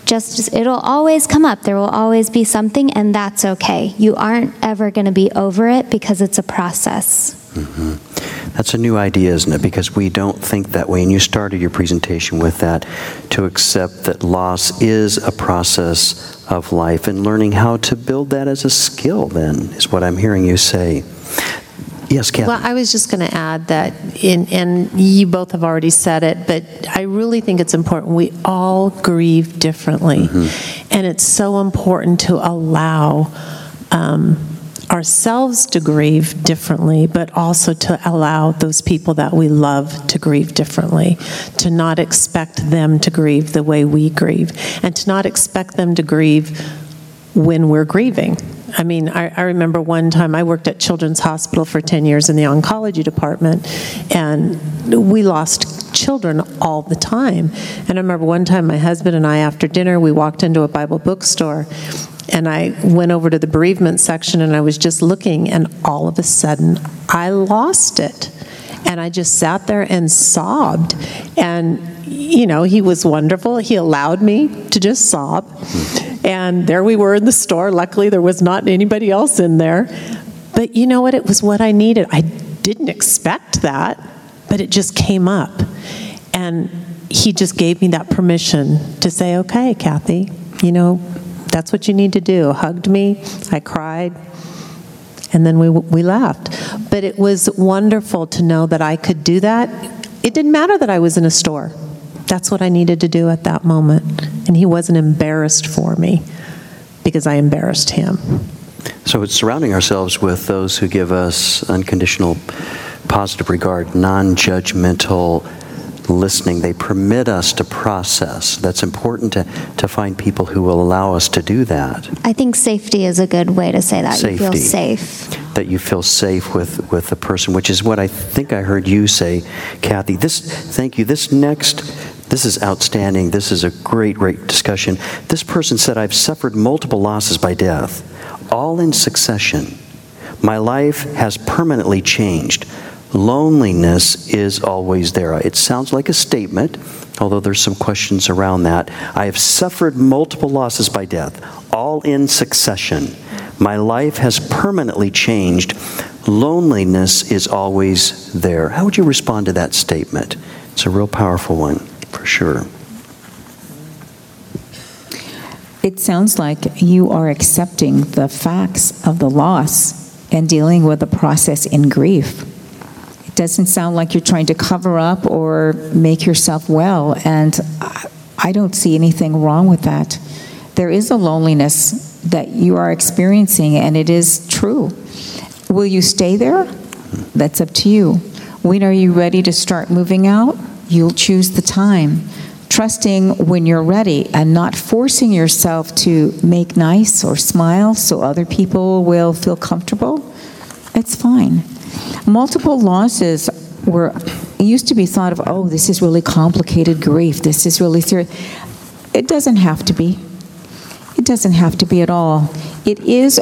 just, it'll always come up. There will always be something, and that's okay. You aren't ever going to be over it because it's a process. Mm-hmm. That's a new idea, isn't it? Because we don't think that way. And you started your presentation with that to accept that loss is a process of life and learning how to build that as a skill, then, is what I'm hearing you say. Yes, Kathy. Well, I was just going to add that, in, and you both have already said it, but I really think it's important. We all grieve differently. Mm-hmm. And it's so important to allow um, ourselves to grieve differently, but also to allow those people that we love to grieve differently, to not expect them to grieve the way we grieve, and to not expect them to grieve when we're grieving. I mean, I, I, remember one time I worked at Children's Hospital for 10 years in the oncology department, and we lost children all the time. And I remember one time my husband and I, after dinner, we walked into a Bible bookstore, and I went over to the bereavement section, and I was just looking, and all of a sudden, I lost it. And I just sat there and sobbed. And, you know, he was wonderful. He allowed me to just sob. And there we were in the store. Luckily, there was not anybody else in there. But you know what? It was what I needed. I didn't expect that, but it just came up. And he just gave me that permission to say, okay, Kathy, you know, that's what you need to do. Hugged me, I cried, and then we, we laughed. But it was wonderful to know that I could do that. It didn't matter that I was in a store. That's what I needed to do at that moment. And he wasn't embarrassed for me because I embarrassed him. So it's surrounding ourselves with those who give us unconditional positive regard, non judgmental listening. They permit us to process. That's important to, to find people who will allow us to do that. I think safety is a good way to say that. Safety. You feel safe. That you feel safe with, with the person, which is what I think I heard you say, Kathy. This, thank you. This next, this is outstanding. This is a great, great discussion. This person said, I've suffered multiple losses by death, all in succession. My life has permanently changed. Loneliness is always there. It sounds like a statement, although there's some questions around that. I have suffered multiple losses by death, all in succession. My life has permanently changed. Loneliness is always there. How would you respond to that statement? It's a real powerful one, for sure. It sounds like you are accepting the facts of the loss and dealing with the process in grief. It doesn't sound like you're trying to cover up or make yourself well, and I don't see anything wrong with that. There is a loneliness that you are experiencing, and it is true. Will you stay there? That's up to you. When are you ready to start moving out? You'll choose the time trusting when you're ready and not forcing yourself to make nice or smile so other people will feel comfortable, it's fine. Multiple losses were used to be thought of, oh, this is really complicated grief. This is really serious. It doesn't have to be. It doesn't have to be at all. It is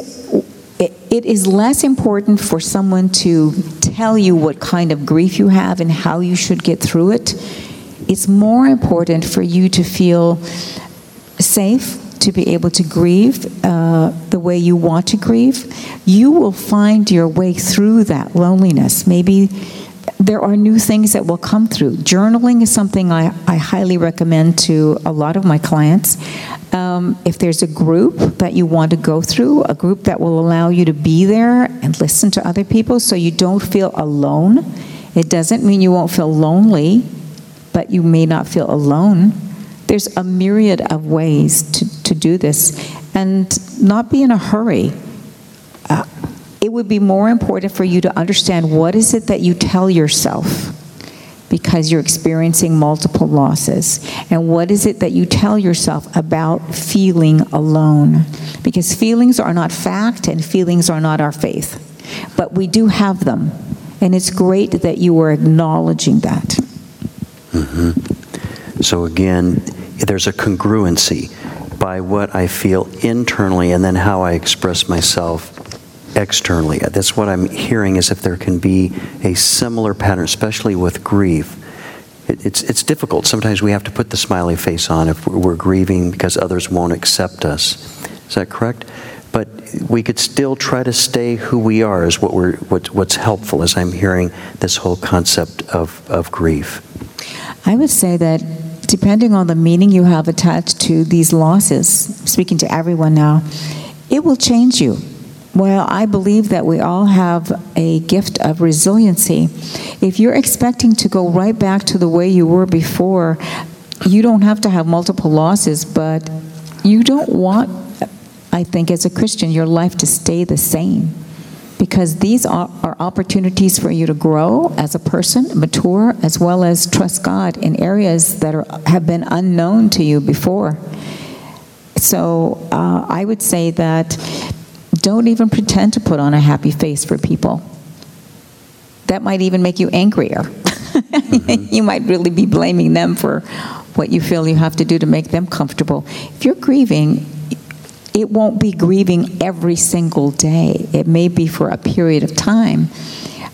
it is less important for someone to tell you what kind of grief you have and how you should get through it it's more important for you to feel safe, to be able to grieve uh, the way you want to grieve. You will find your way through that loneliness. Maybe there are new things that will come through. Journaling is something I, I highly recommend to a lot of my clients. Um, if there's a group that you want to go through, a group that will allow you to be there and listen to other people so you don't feel alone, it doesn't mean you won't feel lonely but you may not feel alone. There's a myriad of ways to, to do this and not be in a hurry. Uh, it would be more important for you to understand what is it that you tell yourself because you're experiencing multiple losses. And what is it that you tell yourself about feeling alone? Because feelings are not fact and feelings are not our faith. But we do have them. And it's great that you are acknowledging that. Mm-hmm. So again, there's a congruency by what I feel internally and then how I express myself externally. That's what I'm hearing is if there can be a similar pattern, especially with grief. It, it's, it's difficult. Sometimes we have to put the smiley face on if we're grieving because others won't accept us. Is that correct? But we could still try to stay who we are is what we're, what, what's helpful as I'm hearing this whole concept of, of grief. I would say that depending on the meaning you have attached to these losses, speaking to everyone now, it will change you. Well, I believe that we all have a gift of resiliency. If you're expecting to go right back to the way you were before, you don't have to have multiple losses, but you don't want, I think, as a Christian, your life to stay the same because these are, are, opportunities for you to grow as a person, mature, as well as trust God in areas that are, have been unknown to you before. So uh, I would say that don't even pretend to put on a happy face for people. That might even make you angrier. Mm-hmm. you might really be blaming them for what you feel you have to do to make them comfortable. If you're grieving, it won't be grieving every single day. It may be for a period of time,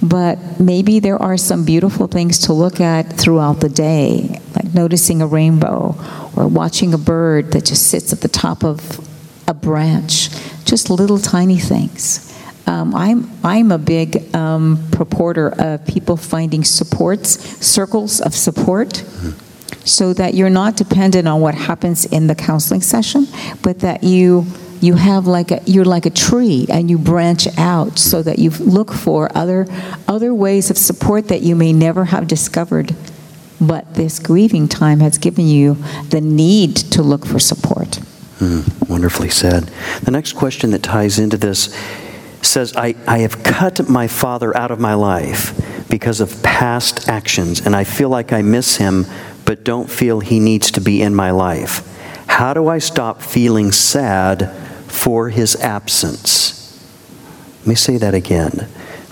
but maybe there are some beautiful things to look at throughout the day, like noticing a rainbow or watching a bird that just sits at the top of a branch, just little tiny things. Um, I'm, I'm a big um, purporter of people finding supports, circles of support. Mm-hmm so that you're not dependent on what happens in the counseling session, but that you you have like a you're like a tree and you branch out so that you look for other other ways of support that you may never have discovered. But this grieving time has given you the need to look for support. Mm, wonderfully said. The next question that ties into this says I, I have cut my father out of my life because of past actions and i feel like i miss him but don't feel he needs to be in my life. How do I stop feeling sad for his absence? Let me say that again.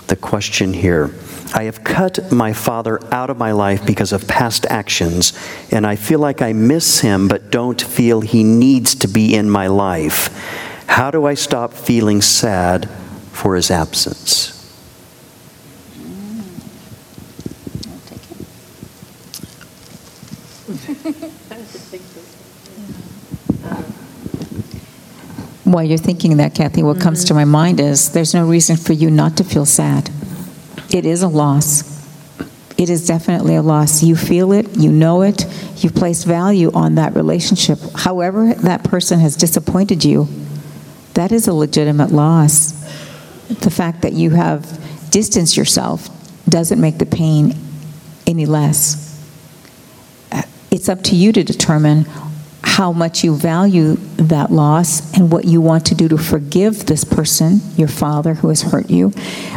The question here I have cut my father out of my life because of past actions, and I feel like I miss him, but don't feel he needs to be in my life. How do I stop feeling sad for his absence? While you're thinking that, Kathy, what comes to my mind is there's no reason for you not to feel sad. It is a loss. It is definitely a loss. You feel it, you know it, you place value on that relationship. However, that person has disappointed you, that is a legitimate loss. The fact that you have distanced yourself doesn't make the pain any less. Uh, it's up to you to determine how much you value that loss and what you want to do to forgive this person, your father who has hurt you.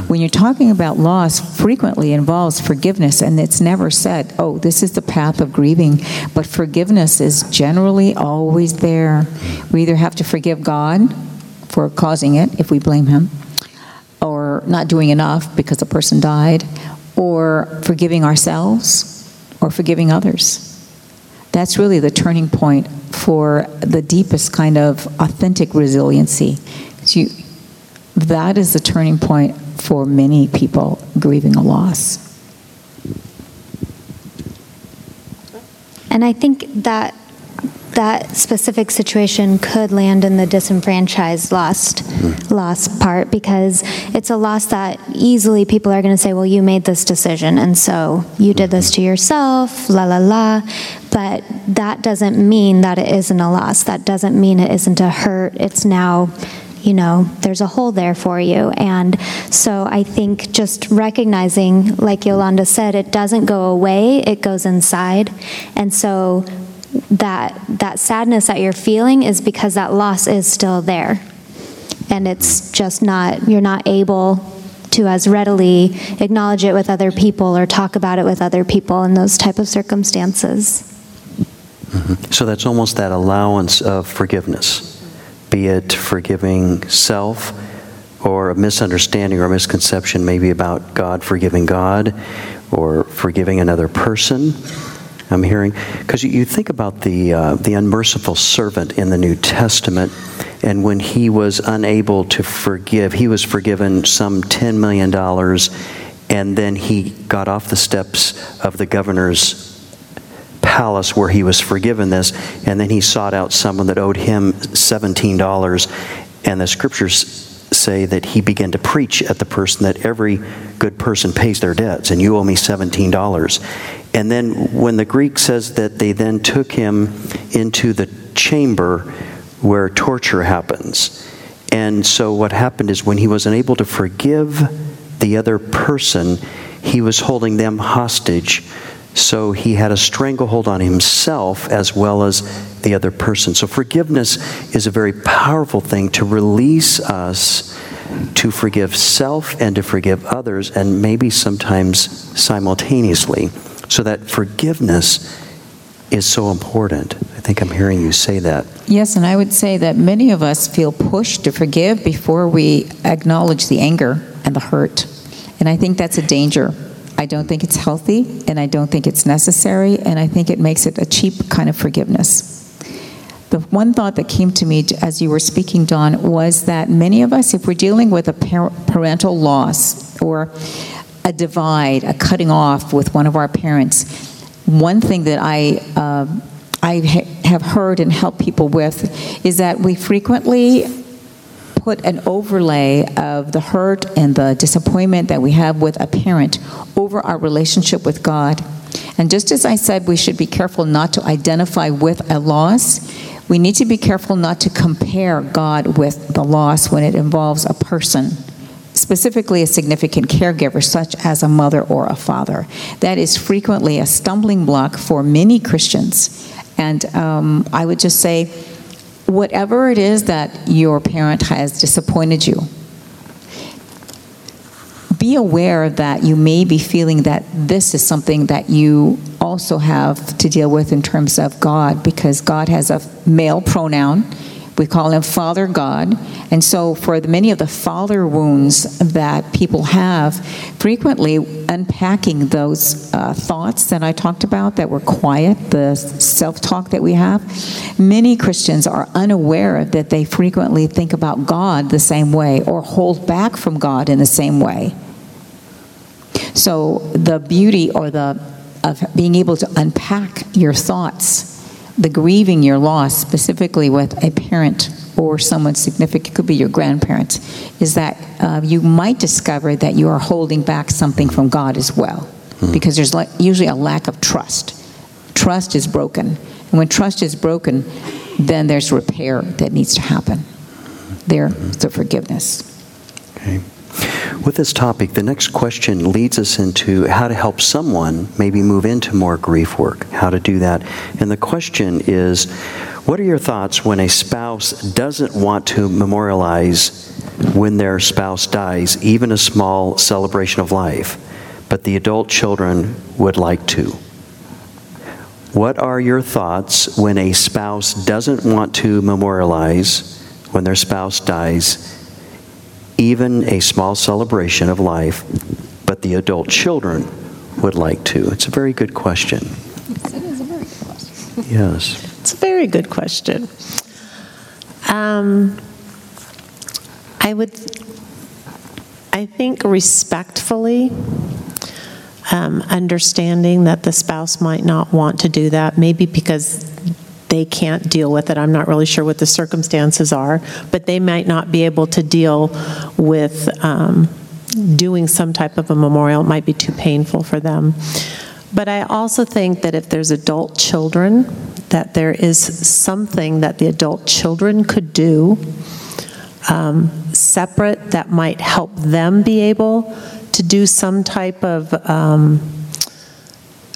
When you're talking about loss, frequently involves forgiveness, and it's never said, oh, this is the path of grieving. But forgiveness is generally always there. We either have to forgive God for causing it, if we blame Him, or not doing enough because a person died, or forgiving ourselves, or forgiving others. That's really the turning point for the deepest kind of authentic resiliency. You, that is the turning point for many people grieving a loss. And I think that that specific situation could land in the disenfranchised lost mm-hmm. loss part because it's a loss that easily people are going to say well you made this decision and so you did this to mm-hmm. yourself la la la. But that doesn't mean that it isn't a loss. That doesn't mean it isn't a hurt. It's now you know, there's a hole there for you. And so I think just recognizing, like Yolanda said, it doesn't go away, it goes inside. And so that that sadness that you're feeling is because that loss is still there. And it's just not you're not able to as readily acknowledge it with other people or talk about it with other people in those type of circumstances. Mm-hmm. So that's almost that allowance of forgiveness be it forgiving self or a misunderstanding or a misconception maybe about God forgiving God or forgiving another person. I'm hearing because you, think about the uh, the unmerciful servant in the New Testament, and when he was unable to forgive, he was forgiven some ten million dollars, and then he got off the steps of the governor's palace where he was forgiven this, and then he sought out someone that owed him $17. And the scriptures say that he began to preach at the person that every good person pays their debts, and you owe me $17. And then when the Greek says that they then took him into the chamber where torture happens. And so what happened is when he was unable to forgive the other person, he was holding them hostage so he had a stranglehold on himself as well as the other person. So forgiveness is a very powerful thing to release us to forgive self and to forgive others, and maybe sometimes simultaneously. So that forgiveness is so important. I think I'm hearing you say that. Yes, and I would say that many of us feel pushed to forgive before we acknowledge the anger and the hurt. And I think that's a danger I don't think it's healthy, and I don't think it's necessary, and I think it makes it a cheap kind of forgiveness. The one thought that came to me as you were speaking, Don, was that many of us, if we're dealing with a parental loss or a divide, a cutting off with one of our parents, one thing that I uh, I ha- have heard and helped people with is that we frequently put an overlay of the hurt and the disappointment that we have with a parent over our relationship with God. And just as I said, we should be careful not to identify with a loss, we need to be careful not to compare God with the loss when it involves a person specifically a significant caregiver, such as a mother or a father. That is frequently a stumbling block for many Christians. And um, I would just say, whatever it is that your parent has disappointed you, be aware that you may be feeling that this is something that you also have to deal with in terms of God, because God has a male pronoun. We call him Father God. And so, for the, many of the father wounds that people have, frequently unpacking those uh, thoughts that I talked about that were quiet, the self talk that we have, many Christians are unaware that they frequently think about God the same way or hold back from God in the same way. So, the beauty or the of being able to unpack your thoughts the grieving your loss, specifically with a parent or someone significant, it could be your grandparents, is that uh, you might discover that you are holding back something from God as well. Mm-hmm. Because there's like, usually a lack of trust. Trust is broken. And when trust is broken, then there's repair that needs to happen. There's the forgiveness. Okay. With this topic, the next question leads us into how to help someone maybe move into more grief work, how to do that. And the question is what are your thoughts when a spouse doesn't want to memorialize when their spouse dies, even a small celebration of life, but the adult children would like to? What are your thoughts when a spouse doesn't want to memorialize when their spouse dies? Even a small celebration of life, but the adult children would like to? It's a very good question. Yes, it is a very good question. yes. It's a very good question. Um, I would, I think respectfully, um, understanding that the spouse might not want to do that, maybe because they can't deal with it. I'm not really sure what the circumstances are, but they might not be able to deal with um, doing some type of a memorial. It might be too painful for them. But I also think that if there's adult children, that there is something that the adult children could do um, separate that might help them be able to do some type of. Um,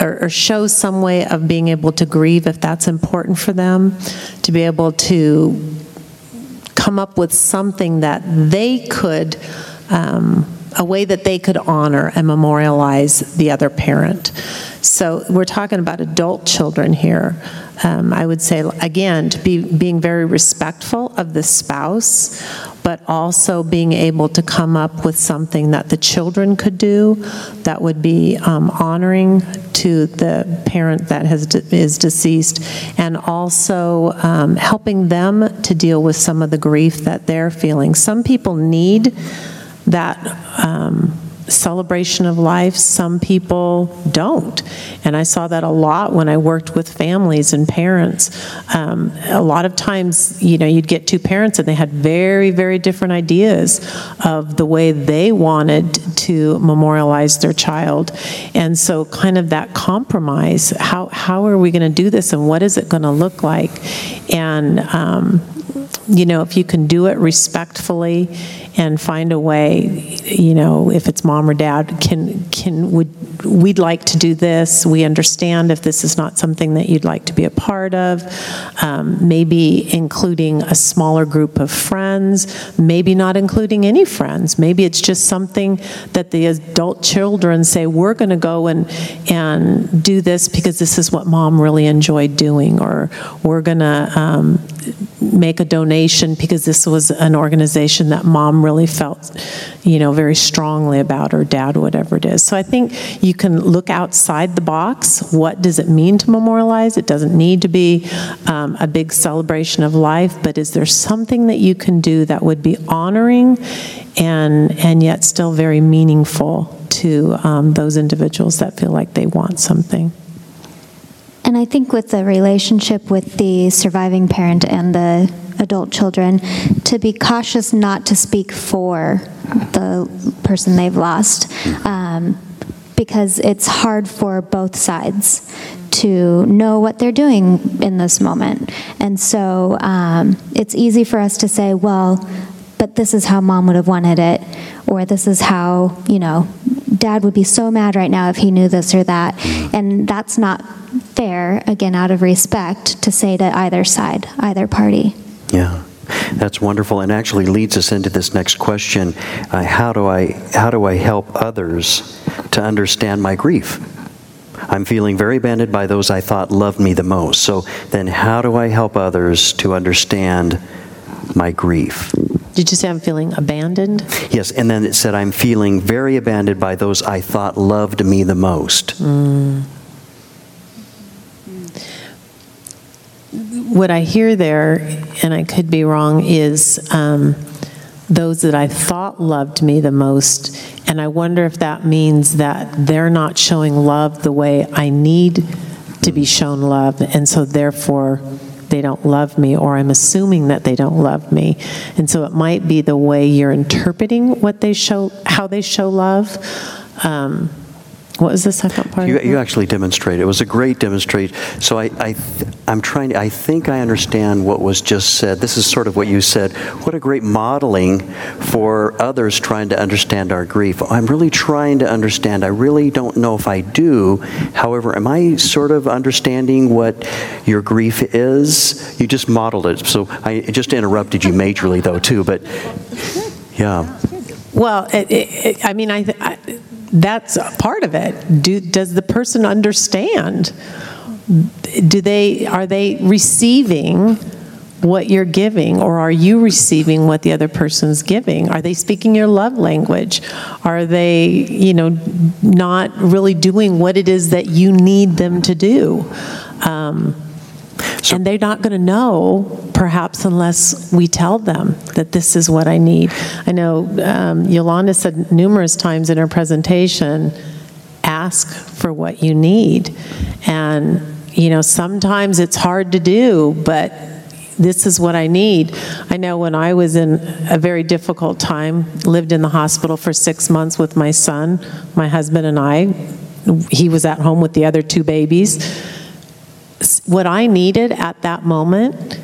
or, or show some way of being able to grieve if that's important for them, to be able to come up with something that they could, um, a way that they could honor and memorialize the other parent. So we're talking about adult children here. Um, I would say, again, to be being very respectful of the spouse, but also being able to come up with something that the children could do that would be um, honoring to the parent that has de- is deceased, and also um, helping them to deal with some of the grief that they're feeling. Some people need that um, celebration of life, some people don't. And I saw that a lot when I worked with families and parents. Um, a lot of times, you know, you'd get two parents and they had very, very different ideas of the way they wanted to memorialize their child. And so, kind of that compromise how, how are we going to do this and what is it going to look like? And, um, you know, if you can do it respectfully and find a way, you know, if it's mom or dad, can can would we'd like to do this. We understand if this is not something that you'd like to be a part of. Um, maybe including a smaller group of friends. Maybe not including any friends. Maybe it's just something that the adult children say we're going to go and and do this because this is what mom really enjoyed doing, or we're going to um, make a donation because this was an organization that mom really felt, you know, very strongly about, or dad, whatever it is. So I think you can look outside the box. What does it mean to memorialize? It doesn't need to be um, a big celebration of life, but is there something that you can do that would be honoring and and yet still very meaningful to um, those individuals that feel like they want something? And I think with the relationship with the surviving parent and the adult children, to be cautious not to speak for the person they've lost, um, because it's hard for both sides to know what they're doing in this moment. And so um, it's easy for us to say, well, but this is how mom would have wanted it, or this is how, you know, dad would be so mad right now if he knew this or that. And that's not fair, again, out of respect, to say to either side, either party. Yeah. That's wonderful, and actually leads us into this next question: uh, How do I how do I help others to understand my grief? I'm feeling very abandoned by those I thought loved me the most. So then, how do I help others to understand my grief. Did you say I'm feeling abandoned? Yes, and then it said, I'm feeling very abandoned by those I thought loved me the most. What I hear there, and I could be wrong, is um, those that I thought loved me the most. And I wonder if that means that they're not showing love the way I need to be shown love. And so therefore, they don't love me, or I'm assuming that they don't love me. And so it might be the way you're interpreting what they show, how they show love. Um, what was the second part? You, you actually demonstrated. It was a great demonstration. So I, I, th- I'm trying. To, I think I understand what was just said. This is sort of what you said. What a great modeling for others trying to understand our grief. I'm really trying to understand. I really don't know if I do. However, am I sort of understanding what your grief is? You just modeled it. So I just interrupted you majorly, though, too. But yeah. Well, it, it, it- I mean, I, I, that's part of it. Do, does the person understand? Do they are they receiving what you're giving, or are you receiving what the other person's giving? Are they speaking your love language? Are they, you know, not really doing what it is that you need them to do? Um, and they're not going to know, perhaps, unless we tell them that this is what I need. I know um, Yolanda said numerous times in her presentation, ask for what you need. And, you know, sometimes it's hard to do, but this is what I need. I know when I was in a very difficult time, lived in the hospital for six months with my son, my husband and I, he was at home with the other two babies what I needed at that moment,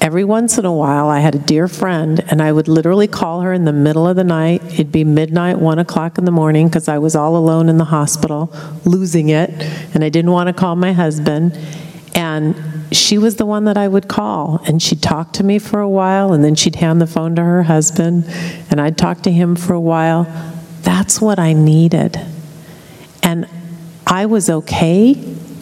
every once in a while, I had a dear friend, and I would literally call her in the middle of the night. It'd be midnight, one o'clock in the morning, because I was all alone in the hospital, losing it, and I didn't want to call my husband. And she was the one that I would call, and she'd talk to me for a while, and then she'd hand the phone to her husband, and I'd talk to him for a while. That's what I needed. And I was okay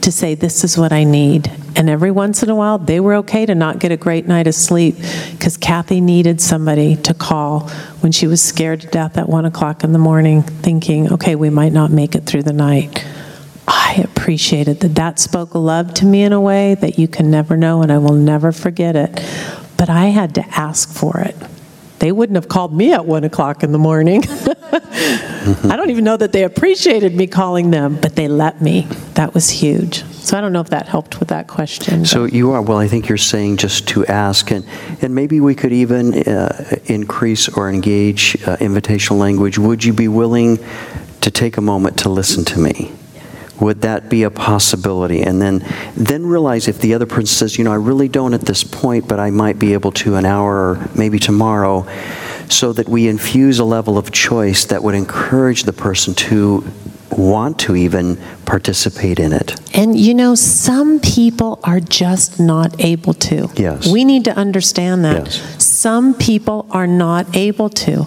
to say, This is what I need. And every once in a while, they were okay to not get a great night of sleep because Kathy needed somebody to call when she was scared to death at one o'clock in the morning, thinking, Okay, we might not make it through the night. I appreciated that. That spoke love to me in a way that you can never know, and I will never forget it. But I had to ask for it. They wouldn't have called me at one o'clock in the morning. I don't even know that they appreciated me calling them, but they let me. That was huge. So I don't know if that helped with that question. So you are, well, I think you're saying just to ask, and, and maybe we could even uh, increase or engage uh, invitational language. Would you be willing to take a moment to listen to me? Would that be a possibility? And then, then realize if the other person says, you know, I really don't at this point, but I might be able to an hour or maybe tomorrow, so that we infuse a level of choice that would encourage the person to want to even participate in it. And you know, some people are just not able to. Yes. We need to understand that. Yes. Some people are not able to,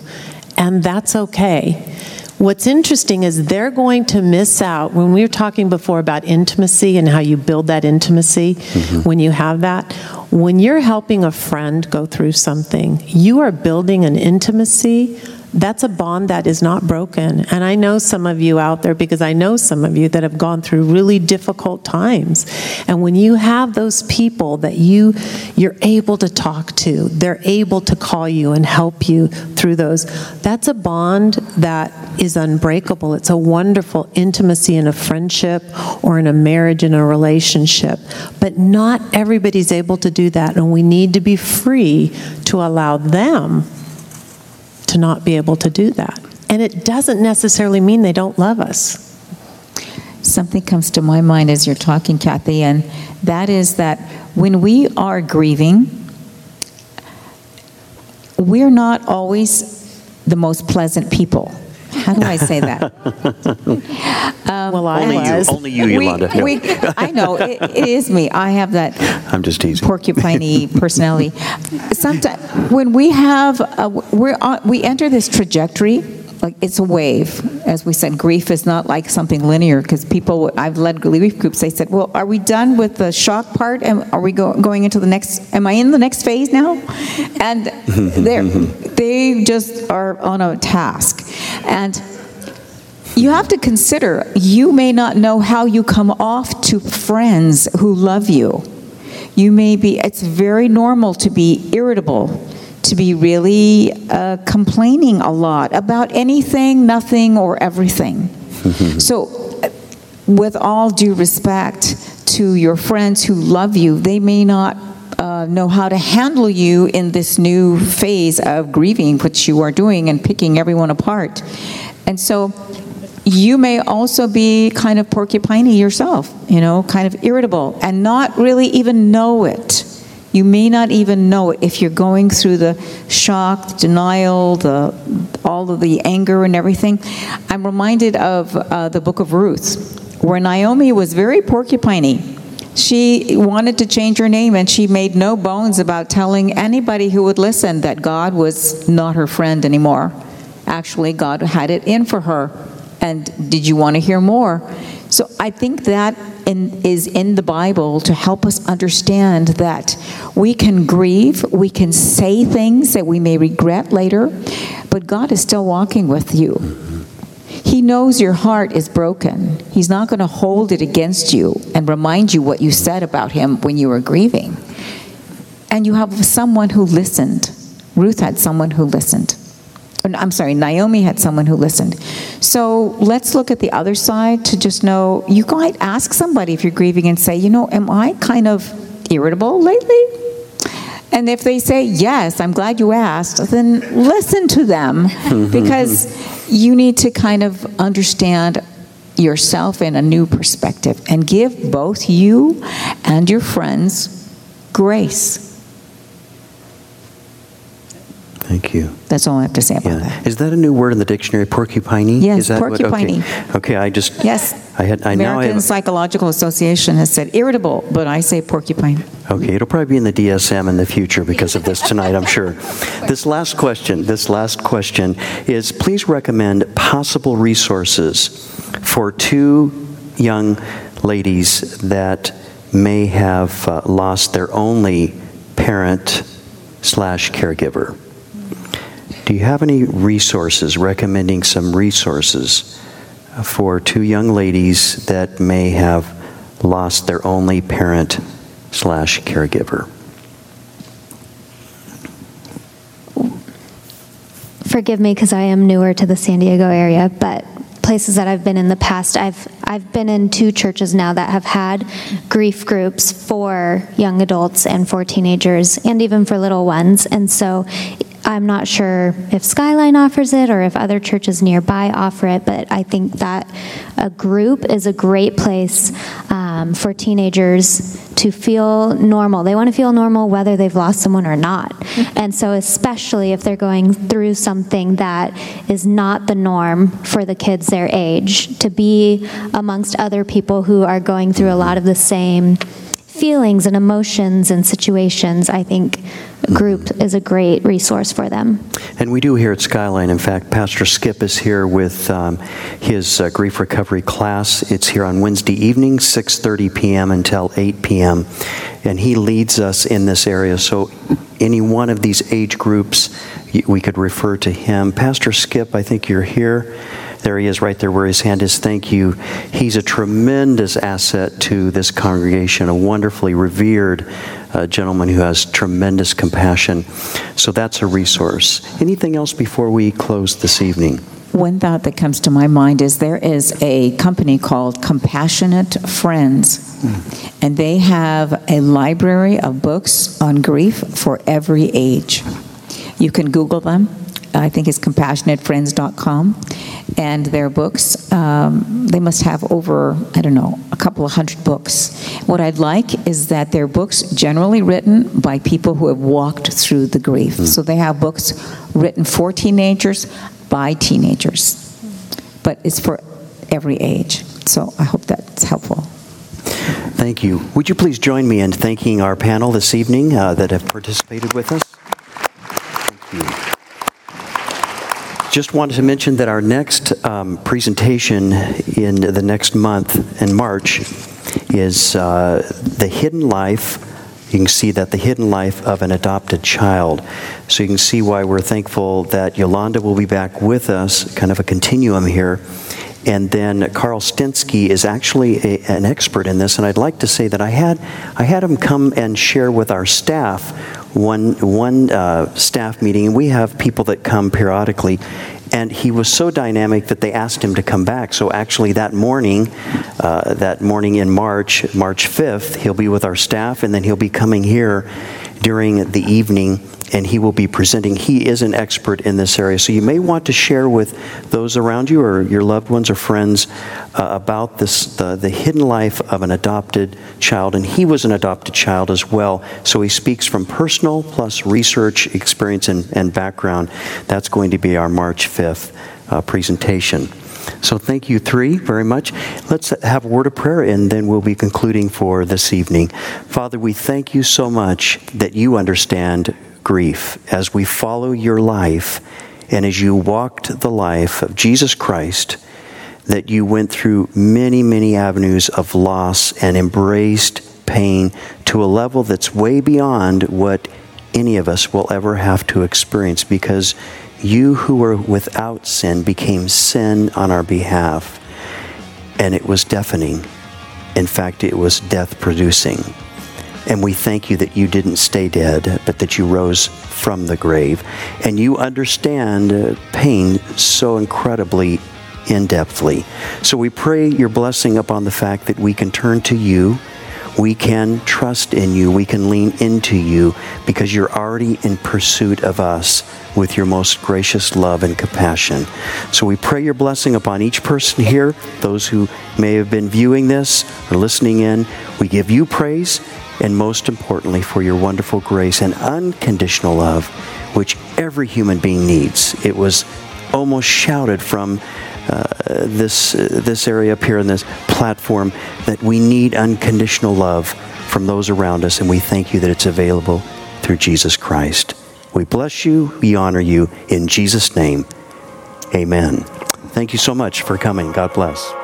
and that's okay. What's interesting is they're going to miss out when we were talking before about intimacy and how you build that intimacy mm-hmm. when you have that. When you're helping a friend go through something, you are building an intimacy that's a bond that is not broken. And I know some of you out there because I know some of you that have gone through really difficult times. And when you have those people that you you're able to talk to, they're able to call you and help you through those. That's a bond that is unbreakable. It's a wonderful intimacy in a friendship or in a marriage in a relationship. But not everybody's able to do that and we need to be free to allow them to not be able to do that. And it doesn't necessarily mean they don't love us. Something comes to my mind as you're talking, Kathy, and that is that when we are grieving, we're not always the most pleasant people. How do I say that? Um, well, I Only you, was. only you, We- Yolanda. Yeah. we- I know, it, it is me. I have that I'm just teasing. porcupine personality. Sometimes when we have, a, we're on, we enter this trajectory like it's a wave. As we said, grief is not like something linear because people, I've led grief groups, they said, well, are we done with the shock part? And are we go, going into the next, am I in the next phase now? And they just are on a task. And you have to consider you may not know how you come off to friends who love you. You may be, it's very normal to be irritable, to be really uh, complaining a lot about anything, nothing, or everything. so, with all due respect to your friends who love you, they may not uh, know how to handle you in this new phase of grieving, which you are doing and picking everyone apart. And so, you may also be kind of porcupiney yourself, you know, kind of irritable and not really even know it. You may not even know it if you're going through the shock, the denial, the all of the anger and everything. I'm reminded of uh, the book of Ruth, where Naomi was very porcupiney. She wanted to change her name, and she made no bones about telling anybody who would listen that God was not her friend anymore. Actually, God had it in for her and did you want to hear more? So I think that in, is in the Bible to help us understand that we can grieve, we can say things that we may regret later, but God is still walking with you. He knows your heart is broken. He's not going to hold it against you and remind you what you said about him when you were grieving. And you have someone who listened. Ruth had someone who listened. I'm sorry, Naomi had someone who listened. So let's look at the other side to just know you might ask somebody if you're grieving and say, you know, am I kind of irritable lately? And if they say, yes, I'm glad you asked, then listen to them because you need to kind of understand yourself in a new perspective and give both you and your friends grace Thank you. That's all I have to say about Yeah. that. Is that a new word in the dictionary, porcupiney? Yes, Is that what- okay. Okay, I just. Yes. I had, I now I American have, Psychological Association has said irritable, but I say porcupine. okay, it'll probably be in the DSM in the future because of this tonight, I'm sure. This last question, this last question is please recommend possible resources for two young ladies that may have uh, lost their only parent slash caregiver. Do you have any resources, recommending some resources uh, for two young ladies that may have lost their only parent slash caregiver? Forgive me because I am newer to the San Diego area, but places that I've been in the past, I've I've been in two churches now that have had grief groups for young adults and for teenagers and even for little ones. And so I'm not sure if Skyline offers it or if other churches nearby offer it, but I think that a group is a great place um, for teenagers to feel normal. They want to feel normal whether they've lost someone or not. And so, especially if they're going through something that is not the norm for the kids their age, to be amongst other people who are going through a lot of the same feelings and emotions and situations, I think group is a great resource for them. And we do here at Skyline. In fact, Pastor Skip is here with um, his uh, grief recovery class. It's here on Wednesday evening, 6:30 p.m. until 8 p.m. And he leads us in this area. So, any one of these age groups, we could refer to him. Pastor Skip, I think you're here. There he is, right there where his hand is. Thank you. He's a tremendous asset to this congregation, a wonderfully revered uh, gentleman who has tremendous compassion. So that's a resource. Anything else before we close this evening? One thought that comes to my mind is there is a company called Compassionate Friends, and they have a library of books on grief for every age. You can Google them. I think it's compassionatefriends.com. And their books, um, they must have over, I don't know, a couple of hundred books. What I'd like is that they're books generally written by people who have walked through the grief. So they have books written for teenagers by teenagers, but it's for every age. So I hope that's helpful. Thank you. Would you please join me in thanking our panel this evening uh, that have participated with us? Thank you. Just wanted to mention that our next um, presentation in the next month, in March, is uh, The Hidden Life. You can see that the hidden life of an adopted child. So you can see why we're thankful that Yolanda will be back with us, kind of a continuum here. And then Carl Stinsky is actually a, an expert in this, and I'd like to say that I had I had him come and share with our staff one one uh, staff meeting, we have people that come periodically. And he was so dynamic that they asked him to come back. So actually, that morning, uh, that morning in March, March 5th, he'll be with our staff, and then he'll be coming here during the evening and he will be presenting. He is an expert in this area. So you may want to share with those around you or your loved ones or friends uh, about this, the, the hidden life of an adopted child. And he was an adopted child as well. So he speaks from personal plus research experience and, and background. That's going to be our March 5th uh, presentation. So thank you, three, very much. Let's have a word of prayer and then we'll be concluding for this evening. Father, we thank you so much that you understand grief as we follow your life and as you walked the life of Jesus Christ, that you went through many, many avenues of loss and embraced pain to a level that's way beyond what any of us will ever have to experience because you who were without sin became sin on our behalf. And it was deafening. In fact, it was death producing. And we thank you that you didn't stay dead, but that you rose from the grave. And you understand uh, pain so incredibly in depthly. So we pray your blessing upon the fact that we can turn to you. We can trust in you. We can lean into you because you're already in pursuit of us with your most gracious love and compassion. So we pray your blessing upon each person here, those who may have been viewing this or listening in. We give you praise and most importantly, for your wonderful grace and unconditional love, which every human being needs. It was almost shouted from uh, this, uh, this area up here in this platform that we need unconditional love from those around us, and we thank you that it's available through Jesus Christ. We bless you, we honor you. In Jesus' name, amen. Thank you so much for coming. God bless.